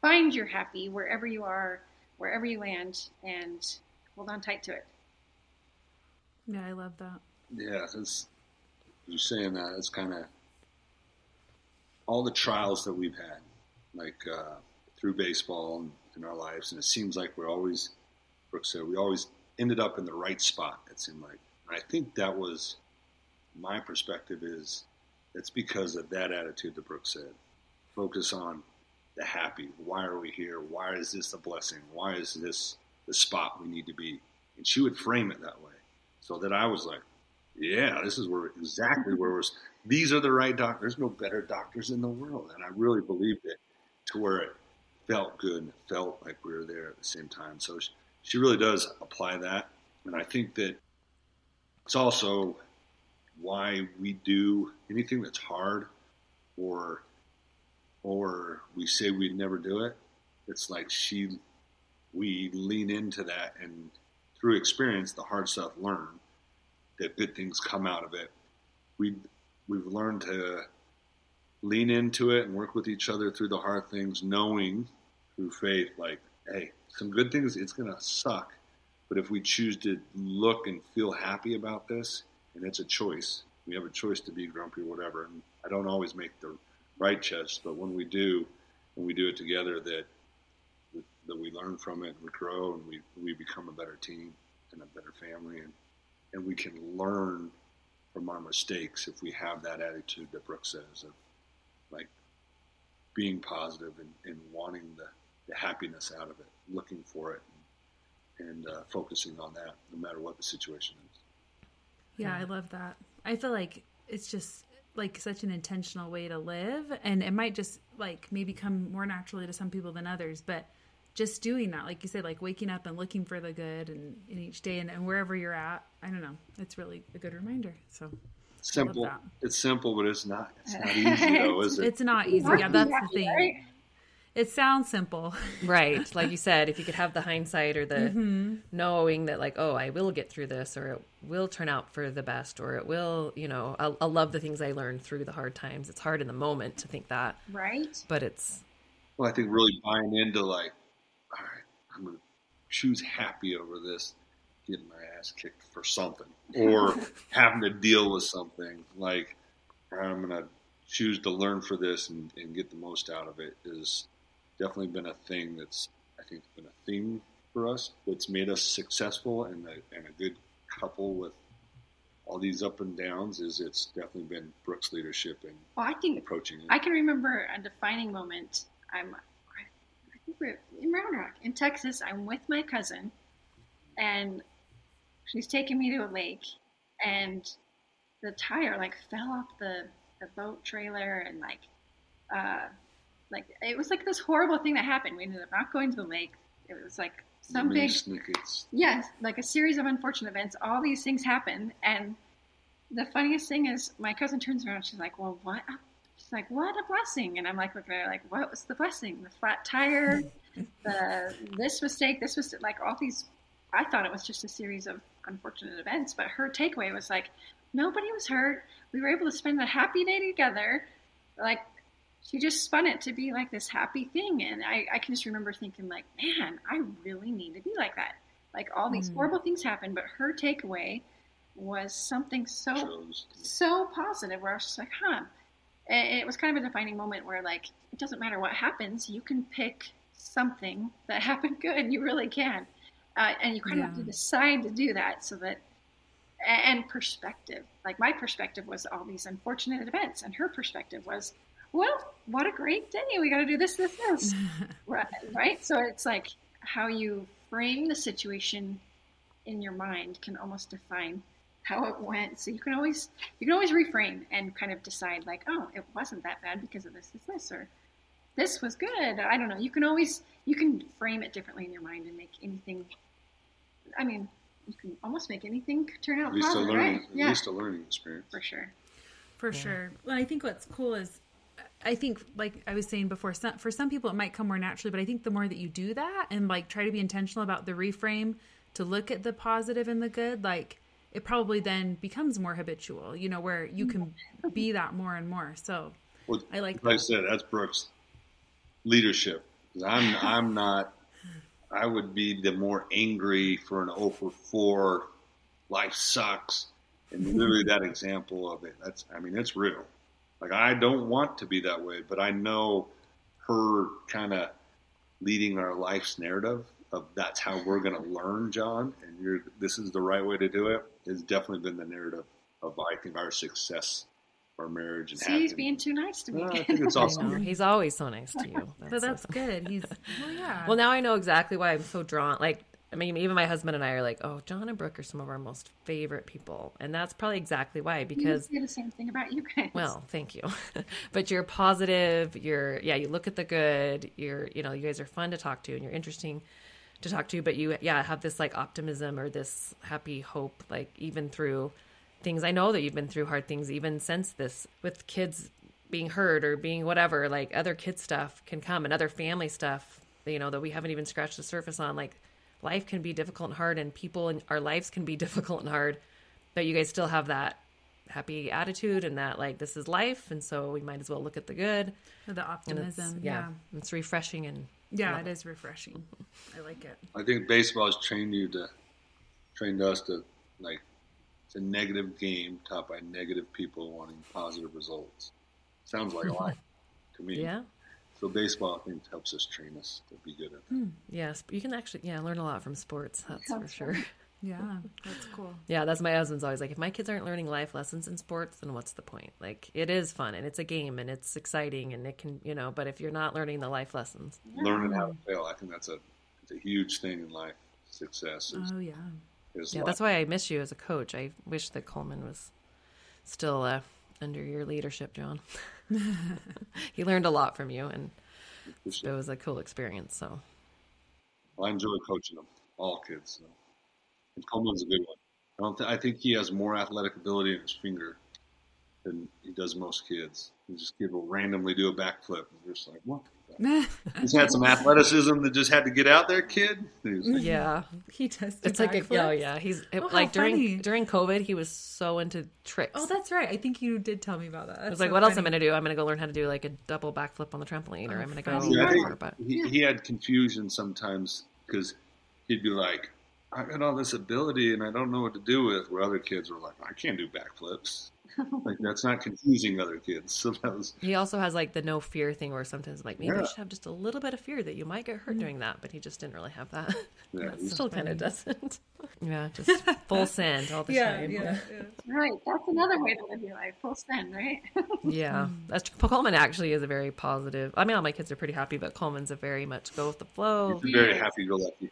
find your happy wherever you are, wherever you land and hold on tight to it. Yeah, I love that. Yeah, it's you're saying that it's kind of all the trials that we've had, like uh, through baseball and in our lives, and it seems like we're always, Brooke said, we always ended up in the right spot. It seemed like. I think that was my perspective. Is it's because of that attitude that Brooke said. Focus on the happy. Why are we here? Why is this a blessing? Why is this the spot we need to be? And she would frame it that way, so that I was like, yeah, this is where exactly where we're. These are the right doctors. There's no better doctors in the world, and I really believed it to where it felt good and it felt like we were there at the same time. So she, she really does apply that, and I think that it's also why we do anything that's hard, or or we say we'd never do it. It's like she, we lean into that, and through experience, the hard stuff learn that good things come out of it. We we've learned to lean into it and work with each other through the hard things, knowing through faith, like, hey, some good things, it's to suck. But if we choose to look and feel happy about this, and it's a choice, we have a choice to be grumpy or whatever. And I don't always make the right choice, but when we do, when we do it together, that that we learn from it, we grow, and we, we become a better team and a better family, and, and we can learn from our mistakes if we have that attitude that Brooke says of like being positive and, and wanting the, the happiness out of it, looking for it, and, and uh, focusing on that no matter what the situation is. Yeah, I love that. I feel like it's just like such an intentional way to live and it might just like maybe come more naturally to some people than others, but just doing that, like you said, like waking up and looking for the good and in each day and, and wherever you're at, I don't know. It's really a good reminder. So Simple. It's simple, but it's not. It's not easy though, is it? it's not easy. Yeah, that's the thing. Right? It sounds simple. Right. Like you said, if you could have the hindsight or the mm-hmm. knowing that, like, oh, I will get through this or it will turn out for the best or it will, you know, I'll, I'll love the things I learned through the hard times. It's hard in the moment to think that, Right? but it's, Well, I think really buying into like, all right, I'm going to choose happy over this getting my ass kicked for something or having to deal with something. Like, I'm going to choose to learn for this and, and get the most out of it is definitely been a thing that's, I think, been a theme for us that's made us successful and a, and a good couple with all these up and downs is it's definitely been Brooke's leadership and Well, I think approaching it. I can remember a defining moment. I'm, I, I think we're in Round Rock, in Texas. I'm with my cousin, and she's taking me to a lake, and the tire like fell off the, the boat trailer, and like, uh, like it was like this horrible thing that happened. We ended up not going to the lake. It was like some big snippets. Yes, like a series of unfortunate events. All these things happen, and the funniest thing is, my cousin turns around. She's like, "Well, what?" Like, "What a blessing!" And I'm like, looking at her like, "What was the blessing? The flat tire, the this mistake, this was like all these." I thought it was just a series of unfortunate events, but her takeaway was like, nobody was hurt. We were able to spend a happy day together. Like she just spun it to be like this happy thing, and I, I can just remember thinking like, man, I really need to be like that. Like all these horrible things happen, but her takeaway was something so so positive where I was just like, huh. And it was kind of a defining moment where like it doesn't matter what happens, you can pick something that happened good. You really can. Uh, and you kind of have to decide to do that so that, and perspective. Like my perspective was all these unfortunate events, and her perspective was, well, what a great day. We got to do this, this, this. right, right? So it's like how you frame the situation in your mind can almost define how it went. So you can always you can always reframe and kind of decide like, oh, it wasn't that bad because of this, this, this, or this was good. I don't know. You can always you can frame it differently in your mind and make anything. I mean, you can almost make anything turn out At least a positive, learning, right? at Yeah, least a learning experience. for sure. For sure. Well, I think what's cool is, I think, like I was saying before, some, for some people it might come more naturally, but I think the more that you do that and like try to be intentional about the reframe to look at the positive and the good, like it probably then becomes more habitual, you know, where you can be that more and more. So Well, I like like I said, that's Brooke's leadership. I'm I'm not. I would be the more angry for an 0 for 4. Life sucks, and literally that example of it. That's I mean it's real. Like I don't want to be that way, but I know her kind of leading our life's narrative of that's how we're going to learn, John, and you're this is the right way to do it. Has definitely been the narrative of I think our success, our marriage, and See, he's being too nice to me. No, I think it's awesome. know. He's always so nice to you. but that's good. He's, well, yeah. Well, now I know exactly why I'm so drawn. Like, I mean, even my husband and I are like, oh, John and Brooke are some of our most favorite people. And that's probably exactly why, You because, say the same thing about you guys. well, thank you. but you're positive. You're, yeah, you look at the good. You're, you know, you guys are fun to talk to and you're interesting to talk to. You but you, yeah, have this like optimism or this happy hope, like even through things. I know that you've been through hard things, even since this with kids being hurt or being whatever, like other kid stuff can come and other family stuff, you know, that we haven't even scratched the surface on. Like life can be difficult and hard, and people in our lives can be difficult and hard, but you guys still have that happy attitude and that like this is life, and so we might as well look at the good. the And it's, optimism. yeah, Yeah. it's refreshing and Yeah, love it is refreshing. I like it. I think baseball has trained you to trained us to like it's a negative game taught by negative people wanting positive results. Sounds like a lot to me. yeah. So baseball I think helps us train us to be good at that. Hmm. Yes, you can actually yeah learn a lot from sports. That's for Sounds sure. Yeah, that's cool. Yeah, that's my husband's always like, if my kids aren't learning life lessons in sports, then what's the point? Like, it is fun and it's a game and it's exciting and it can, you know, but if you're not learning the life lessons, Learning how to fail, I think that's a it's a huge thing in life. Success is, Oh yeah. yeah, life. that's why I miss you as a coach. I wish that Coleman was still uh, under your leadership, John. he learned a lot from you and it was a cool experience. So, I enjoy coaching them, all kids. So. And Coleman's a good one. I don't. Th- I think he has more athletic ability in his finger than he does most kids. He just kid will randomly do a backflip. And you're just like, what? He's had some athleticism that just had to get out there, kid. And he was like, yeah, mm-hmm. he does. it's like, a, backflips. oh, yeah, he's Oh, like during funny. during COVID, he was so into tricks. Oh, that's right. I think you did tell me about that. I was like, what else I'm I going to do? I'm going to go learn how to do like a double backflip on the trampoline, or Oh, I'm going to go funny. Yeah, I whatever. think But he, he had confusion sometimes because he'd be like, I got all this ability and I don't know what to do with. Where other kids were like, I can't do backflips. like that's not confusing other kids. So that was he also has like the no fear thing, where sometimes like maybe Yeah. you should have just a little bit of fear that you might get hurt mm. doing that, but he just didn't really have that. yeah, Still kind of doesn't. yeah, just full send all the Yeah, time. yeah, Right. That's another way to live your life. Full send, right? Yeah, hmm. that's Coleman actually is a very positive. I mean, all my kids are pretty happy, but Coleman's a very much go with the flow. he's very happy go lucky.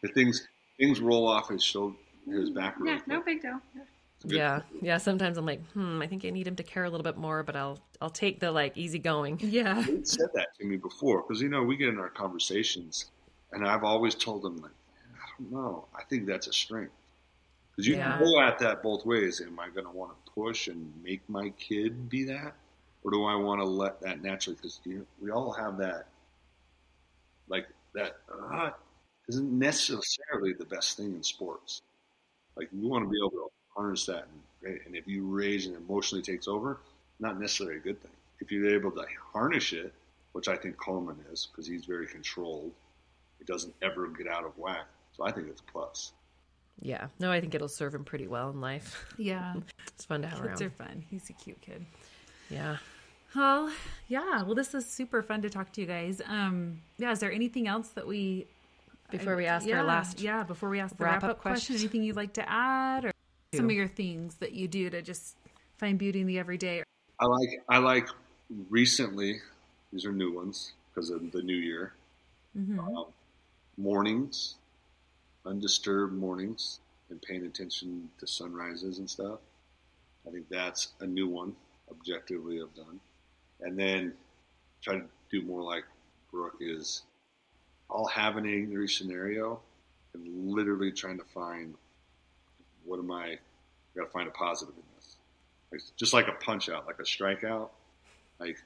The things things roll off his shoulder, his back. really yeah, no big deal. Yeah. Good- Yeah, yeah. Sometimes I'm like, hmm, I think I need him to care a little bit more, but I'll I'll take the like easy going. yeah. He said that to me before because you know we get in our conversations, and I've always told him like, I don't know. I think that's a strength because you Yeah. can go at that both ways. Am I going to want to push and make my kid be that, or do I want to let that naturally? Because you know, we all have that, like that. Uh, isn't necessarily the best thing in sports. Like you want to be able to harness that, and, and if you rage and emotionally takes over, not necessarily a good thing. If you're able to harness it, which I think Coleman is, because he's very controlled, he doesn't ever get out of whack. So I think it's a plus. Yeah, no, I think it'll serve him pretty well in life. Yeah. It's fun to have Kids around. are fun. He's a cute kid. Yeah, Well, yeah. Well, this is super fun to talk to you guys. Um, yeah. Is there anything else that we Before we ask yeah, our last yeah before we ask the wrap-up wrap up question, question. anything you'd like to add or some of your things that you do to just find beauty in the everyday? I like I like recently. These are new ones because of the new year. Mm-hmm. Um, mornings, undisturbed mornings, and paying attention to sunrises and stuff. I think that's a new one. Objectively, I've done, and then try to do more like Brooke is. I'll have an angry scenario, and literally trying to find what am I? Got to find a positive in this. Like, just like a punch out, like a strikeout. Like,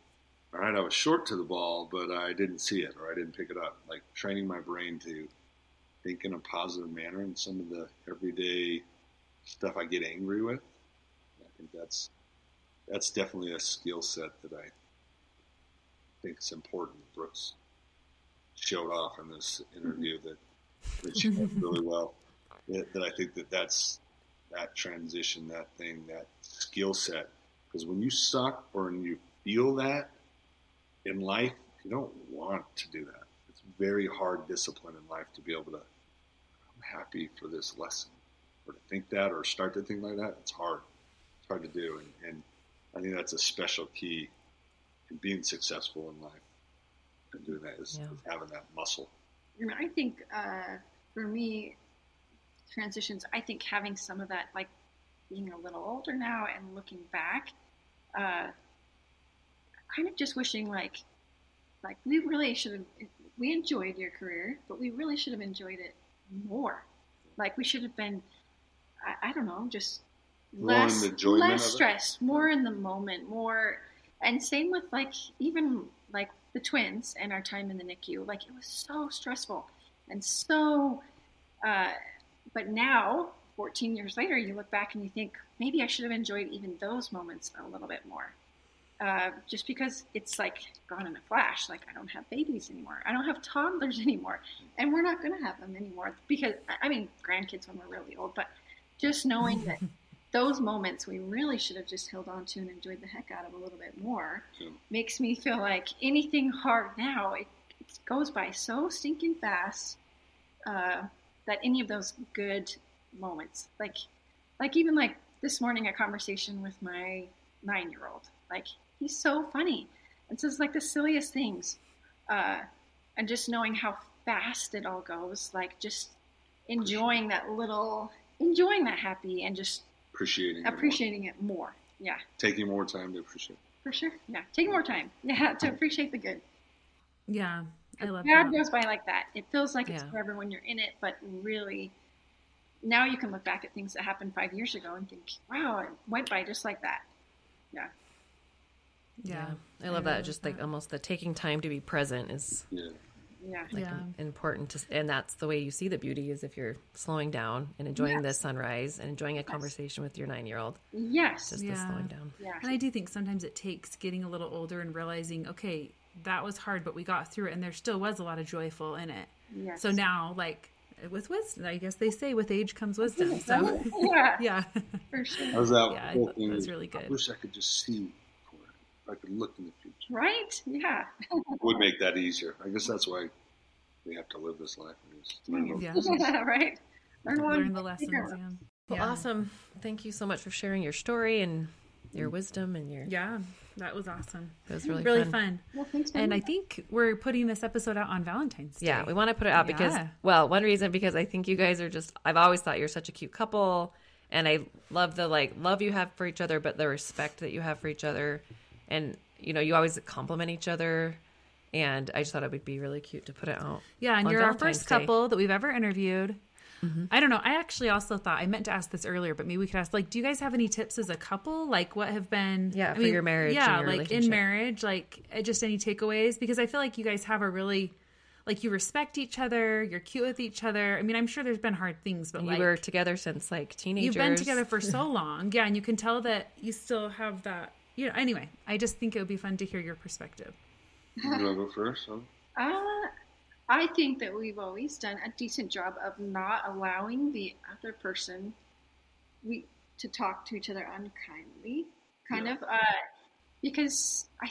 all right, I was short to the ball, but I didn't see it or I didn't pick it up. Like training my brain to think in a positive manner in some of the everyday stuff I get angry with. I think that's that's definitely a skill set that I think is important. Brooke's showed off in this mm-hmm. interview that, that she did mm-hmm. really well. That, that I think that that's that transition, that thing, that skill set. Because when you suck or when you feel that in life, you don't want to do that. It's very hard discipline in life to be able to. I'm happy for this lesson, or to think that, or start to think like that. It's hard. It's hard to do, and, and I think that's a special key in being successful in life. And doing that is, Yeah. is having that muscle. And I think uh, for me, transitions, I think having some of that, like being a little older now and looking back, uh, kind of just wishing like, like we really should have, we enjoyed your career, but we really should have enjoyed it more. Like we should have been, I, I don't know, just More less, less of stressed, more in the moment, more, and same with like even like the twins and our time in the NICU. Like it was so stressful and so. Uh, but now, 14 years later, you look back and you think maybe I should have enjoyed even those moments a little bit more. Uh, just because it's like gone in a flash. Like I don't have babies anymore. I don't have toddlers anymore, and we're not going to have them anymore because I- I mean grandkids when we're really old. But just knowing that those moments we really should have just held on to and enjoyed the heck out of a little bit more Yeah. makes me feel like anything hard now it, it goes by so stinking fast uh, that any of those good moments like like even like this morning a conversation with my nine year old like he's so funny and says like the silliest things uh, and just knowing how fast it all goes like just enjoying that little enjoying that happy and just Appreciating, it more. appreciating it more yeah taking more time to appreciate. for sure yeah Taking more time yeah to appreciate the good Yeah, I love bad that. goes by like that. It feels like it's Yeah. forever when you're in it, but really, now you can look back at things that happened five years ago and think, "Wow, it went by just like that." Yeah, Yeah, I love that. Just like almost the taking time to be present is Yeah. Yeah, like Yeah. important to, and that's the way you see the beauty is if you're slowing down and enjoying the sunrise and enjoying a conversation with your nine year old. yes, Just the slowing down. yeah, And I do think sometimes it takes getting a little older and realizing, okay, that was hard, but we got through it, and there still was a lot of joyful in it. yes. So now, like with wisdom, I guess they say with age comes wisdom. So yeah, yeah, for sure. How's that Yeah, I thought that was is, really I good. wish I could just see for it. If I could look in the future. Right? Yeah, would make that easier. I guess that's why we have to live this life. and just learn those- yeah. right. Learn, one, Learn the lessons. figure Yeah. Well, yeah. awesome. Thank you so much for sharing your story and your wisdom and your. Yeah, that was awesome. It was really, Really fun. fun. Well, thanks for And I think we're putting this episode out on Valentine's Day. Yeah, we want to put it out because, well, one reason because I think you guys are just. I've always thought you're such a cute couple, and I love the like love you have for each other, but the respect that you have for each other, and you know you always compliment each other, and I just thought it would be really cute to put it out. Yeah, and you're our first Day. couple that we've ever interviewed. I don't know. I actually also thought I meant to ask this earlier, but maybe we could ask like, do you guys have any tips as a couple? Like, what have been Yeah, I for your marriage Yeah, your like in marriage, like uh, just any takeaways because I feel like you guys have a really like you respect each other, you're cute with each other. I mean, I'm sure there's been hard things, but And like you were together since like teenagers. you've been together for so long, yeah, and you can tell that you still have that. You know, anyway, I just think it would be fun to hear your perspective. You want to go first? Huh? Uh, I think that we've always done a decent job of not allowing the other person we to talk to each other unkindly. Kind Yeah. of, uh, because I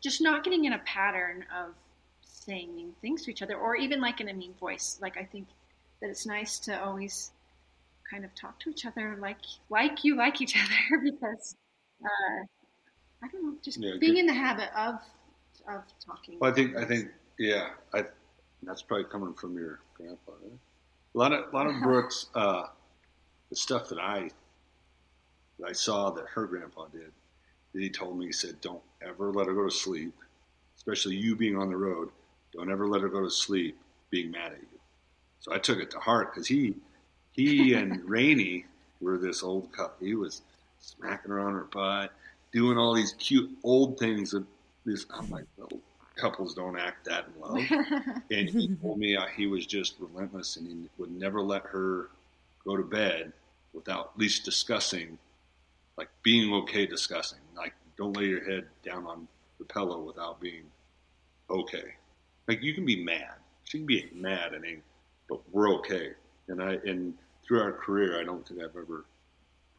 just not getting in a pattern of saying mean things to each other, or even like in a mean voice. Like I think that it's nice to always kind of talk to each other like like you like each other because uh, I don't know, just Yeah, being good. in the habit of of talking. Well, I think I think yeah, I that's probably coming from your grandpa. Right? A lot of a lot of Brooke's, uh, the stuff that I that I saw that her grandpa did. That he told me he said, "Don't ever let her go to sleep, especially you being on the road. Don't ever let her go to sleep being mad at you." So I took it to heart because he he and Rainey were this old couple. He was smacking her on her butt, doing all these cute old things that this I'm like, well, couples don't act that in love. And he told me uh, he was just relentless and he would never let her go to bed without at least discussing, like being okay discussing. Like, don't lay your head down on the pillow without being okay. Like, you can be mad. She can be mad and angry, but we're okay. And I, and through our career, I don't think I've ever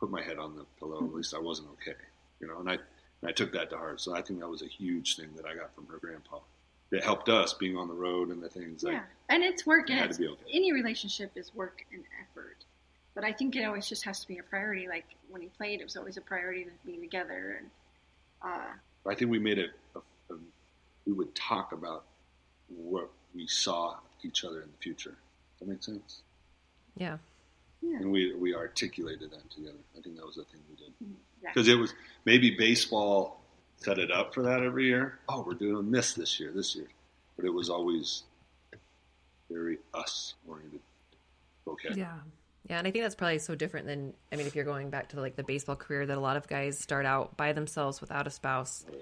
put my head on the pillow. At least I wasn't okay, you know. And I, and I took that to heart. So I think that was a huge thing that I got from her grandpa. That helped us being on the road and the things like yeah, and it's work. it And had it's, to be okay. any relationship is work and effort. But I think it always just has to be a priority. Like when he played, it was always a priority to be together. And uh, I think we made it. A, a, we would talk about what we saw each other in the future. Does that make sense? Yeah. Yeah, And we we articulated that together. I think that was the thing we did mm-hmm. yeah. because it was maybe baseball set it up for that every year. Oh, we're doing this this year, this year, but it was always very us oriented. Okay. Yeah. Yeah, and I think that's probably so different than I mean, if you're going back to like the baseball career that a lot of guys start out by themselves without a spouse oh,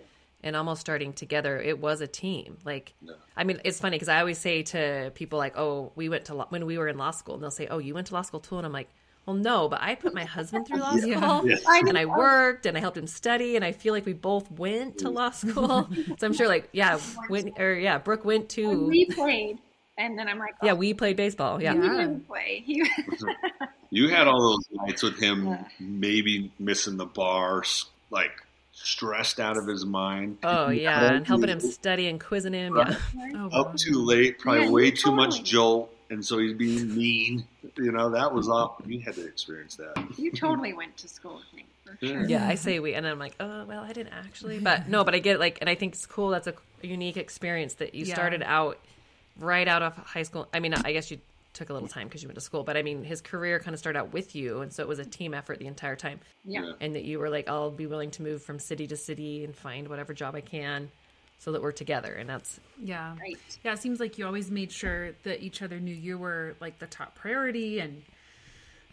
and almost starting together. It was a team. Like, No. I mean, it's funny because I always say to people like, "Oh, we went to law- when we were in law school," and they'll say, "Oh, you went to law school too," and I'm like. Well, no, but I put my husband through law school, Yeah. I and I worked, and I helped him study, and I feel like we both went to law school. so I'm sure, like, yeah, when or yeah, Brooke went When to, we played, and then I'm like, yeah, oh, we played baseball, yeah, we Yeah. didn't play. He, You had all those nights with him, Yeah. maybe missing the bars, like stressed out of his mind. oh yeah, and helping him study and quizzing him, yeah. Oh, up wow. too late, probably Yeah, way you too much totally- jolt, and so he's being mean. You know, that was off. You had to experience that. you totally went to school with me Yeah. sure. Yeah, I say we, and I'm like, oh well, I didn't actually, but no, but I get like, and I think it's cool. That's a unique experience that you Yeah. started out right out of high school. I mean, I guess you took a little time because you went to school, but I mean, his career kind of started out with you, and so it was a team effort the entire time, Yeah. Yeah. and that you were like, I'll be willing to move from city to city and find whatever job I can, so that we're together, and that's Yeah. Right. Yeah, it seems like you always made sure that each other knew you were like the top priority and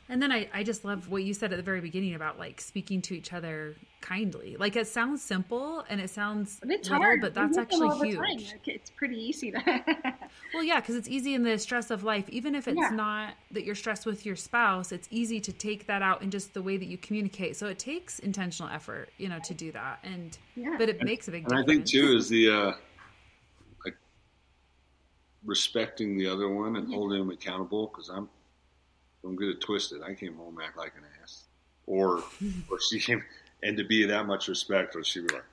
and then I, I just love what you said at the very beginning about like speaking to each other kindly. Like it sounds simple and it sounds But it's little, hard. but that's hit them all actually the time. huge. Like, It's pretty easy to. Well, yeah, because it's easy in the stress of life. Even if it's Yeah. not that you're stressed with your spouse, it's easy to take that out in just the way that you communicate. So it takes intentional effort, you know, to do that. And Yeah. but it makes a big difference And I think too is the uh, like respecting the other one and holding them accountable. Because I'm don't get it twisted. I came home act like an ass, or or she came and to be that much respect, or she'd be like,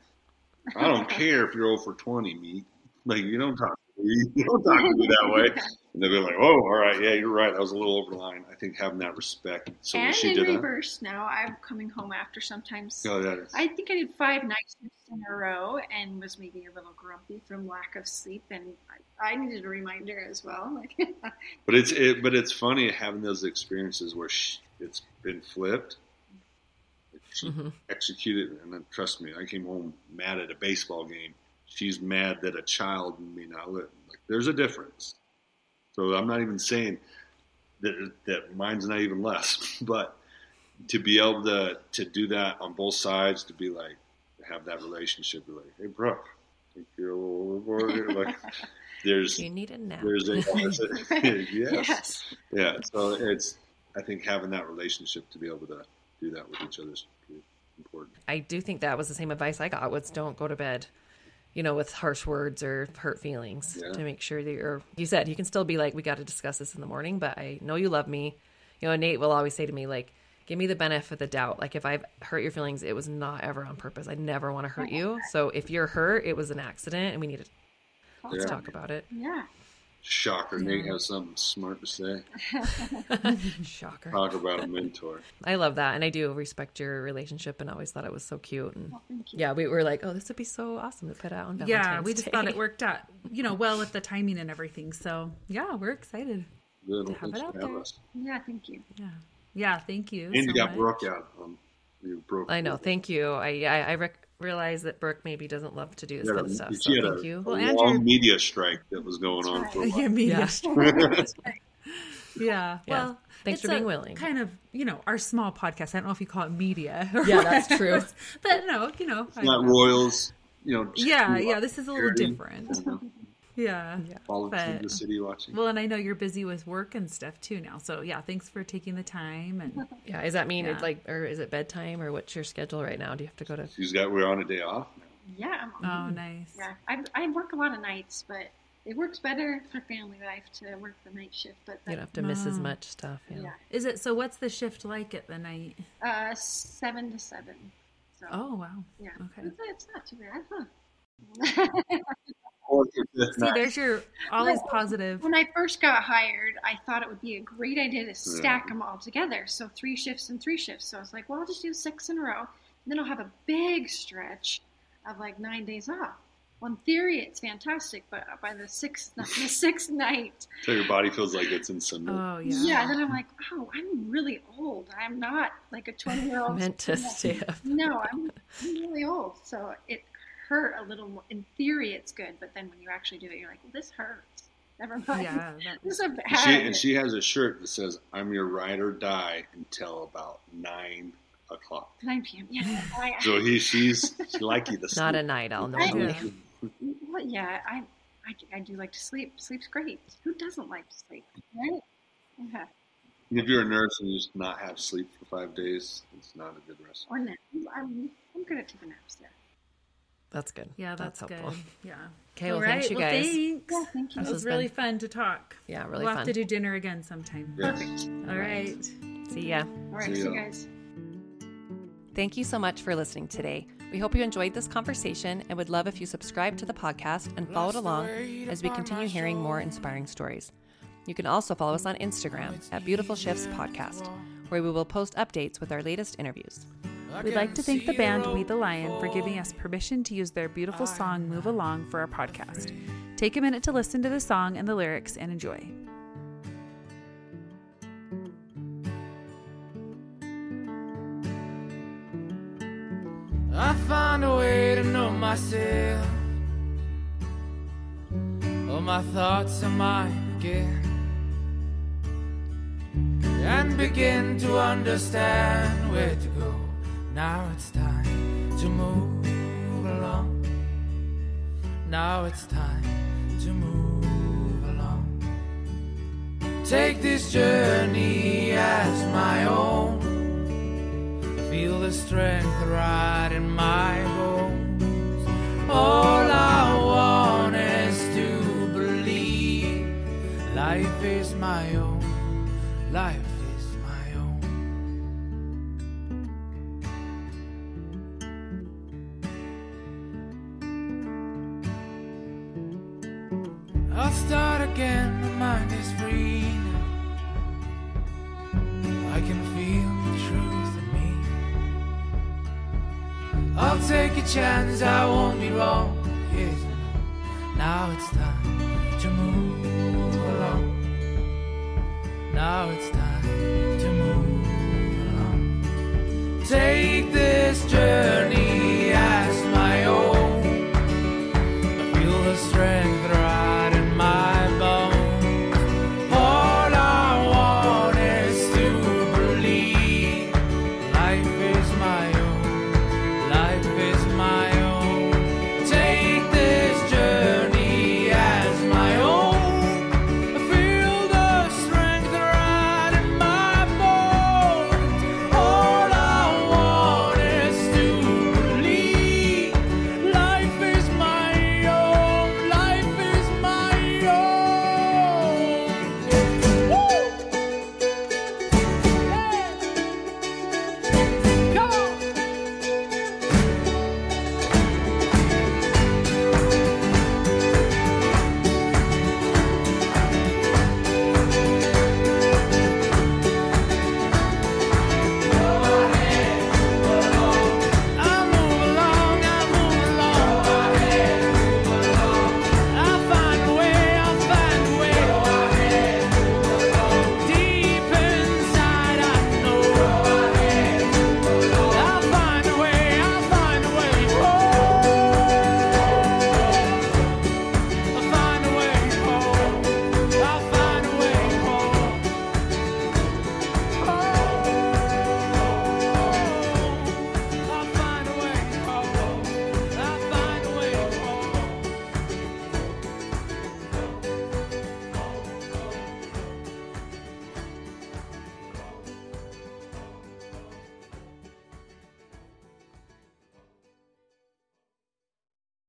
I don't care if you're over twenty, me. Like you don't talk to me. You don't talk to me that way. And they'll be like, "Oh, all right, yeah, you're right. That was a little over the line." I think having that respect. So and she in did that. reverse now, I'm coming home after sometimes. Oh, that is. I think I did five nights in a row and was maybe a little grumpy from lack of sleep, and I, I needed a reminder as well. Like, But it's it, but it's funny having those experiences where sh it's been flipped. Like She Mhm. executed, and then trust me, I came home mad at a baseball game. She's mad that a child may not live. Like there's a difference. So I'm not even saying that that mine's not even less, but to be able to to do that on both sides, to be like have that relationship, be like, hey, bro, think you're a little overboard. Like there's you need a nap. there's a, there's a yes. yes. Yeah, so it's I think having that relationship to be able to do that with each other is important. I do think that was the same advice I got was don't go to bed, you know, with harsh words or hurt feelings Yeah. to make sure that you're, you said, you can still be like, we got to discuss this in the morning, but I know you love me. You know, Nate will always say to me, like, give me the benefit of the doubt. Like if I've hurt your feelings, it was not ever on purpose. I never want to hurt you. So if you're hurt, it was an accident, and we need to let's Yeah. talk about it. Yeah. Shocker. Nate has something smart to say. Shocker. Talk about a mentor. I love that, and I do respect your relationship, and always thought it was so cute. And Well, yeah, we were like, oh, this would be so awesome to put out on Valentine's yeah, we just Day. thought it worked out, you know, well with the timing and everything. So yeah, we're excited. Good. To have Thanks it out there. us. Yeah, thank you. Yeah, yeah. Thank you. And so you got much. Brooke out. Um, you broke. I know. Thank you. I I, I rec- realize that Brooke maybe doesn't love to do this She had kind of stuff. she So had thank a, you. a Well, long Andrew- media strike that was going on for a while. Yeah, media Yeah. strike. yeah. Yeah. Well, Thanks it's for being a willing. Kind of, you know, our small podcast. I don't know if you call it media. Yeah, that's true. But no, you know. I- Not Royals, you know. yeah, yeah. This is a little charity, different. You know, Yeah. Politics of But- the city watching. Well, and I know you're busy with work and stuff too now. So yeah, thanks for taking the time and Yeah. Does that mean Yeah. it's like, or is it bedtime, or what's your schedule right now? Do you have to go to? She's got. We're on a day off now. Yeah. oh, I'm, nice. yeah. I, I work a lot of nights, but it works better for family life to work the night shift. But You don't have to miss as much stuff. Yeah. yeah, Is it so? What's the shift like at the night? uh, seven to seven. So Oh wow. yeah, okay. it's, it's not too bad, huh? Or See, there's your always positive. When I first got hired, I thought it would be a great idea to hmm. stack them all together. So three shifts and three shifts. So I was like, well, I'll just do six in a row. And then I'll have a big stretch of like nine days off. Well, in theory, it's fantastic, but by the sixth, the sixth night, so your body feels like it's in some. Oh yeah. yeah. then I'm like, oh, I'm really old. I'm not like a 20 year old. Meant to stay up. No, I'm, I'm really old. So it hurt a little more. In theory, it's good, but then when you actually do it, you're like, well, this hurts. Never mind. Yeah. This is a bad. And she, and she has a shirt that says, "I'm your ride or die until about nine o'clock." 9 p.m. Yeah. So he, she's she like you to Not a night owl, I- normally. Yeah. well, yeah, I, I, I do like to sleep. Sleep's great. Who doesn't like to sleep, right? Yeah. If you're a nurse and you just not have sleep for five days, it's not a good rest. Or naps. I'm, I'm good at taking naps. Yeah. That's good. Yeah, that's, helpful. good. Yeah. Okay, well, All thanks, right, you well, guys. thanks. Yeah, thank you. That This was has really been- fun to talk. Yeah, really we'll fun. have to do dinner again sometime. Yes. Perfect. All right. See ya. All right, See see you guys. Thank you so much for listening today. We hope you enjoyed this conversation and would love if you subscribe to the podcast and followed along as we continue hearing more inspiring stories. You can also follow us on Instagram at Beautiful Shifts Podcast, where we will post updates with our latest interviews. We'd like to thank the band We the Lion for giving us permission to use their beautiful song Move Along for our podcast. Take a minute to listen to the song and the lyrics and enjoy. I find a way to know myself. All my thoughts are mine again. And begin to understand where to go. Now it's time to move along. Now it's time to move along. Take this journey as my own. Feel the strength right in my bones. All I want is to believe life is my own. Life again, my mind is free now. I can feel the truth in me. I'll take a chance, I won't be wrong. Yes, now it's time to move along. Now it's time to move along. Take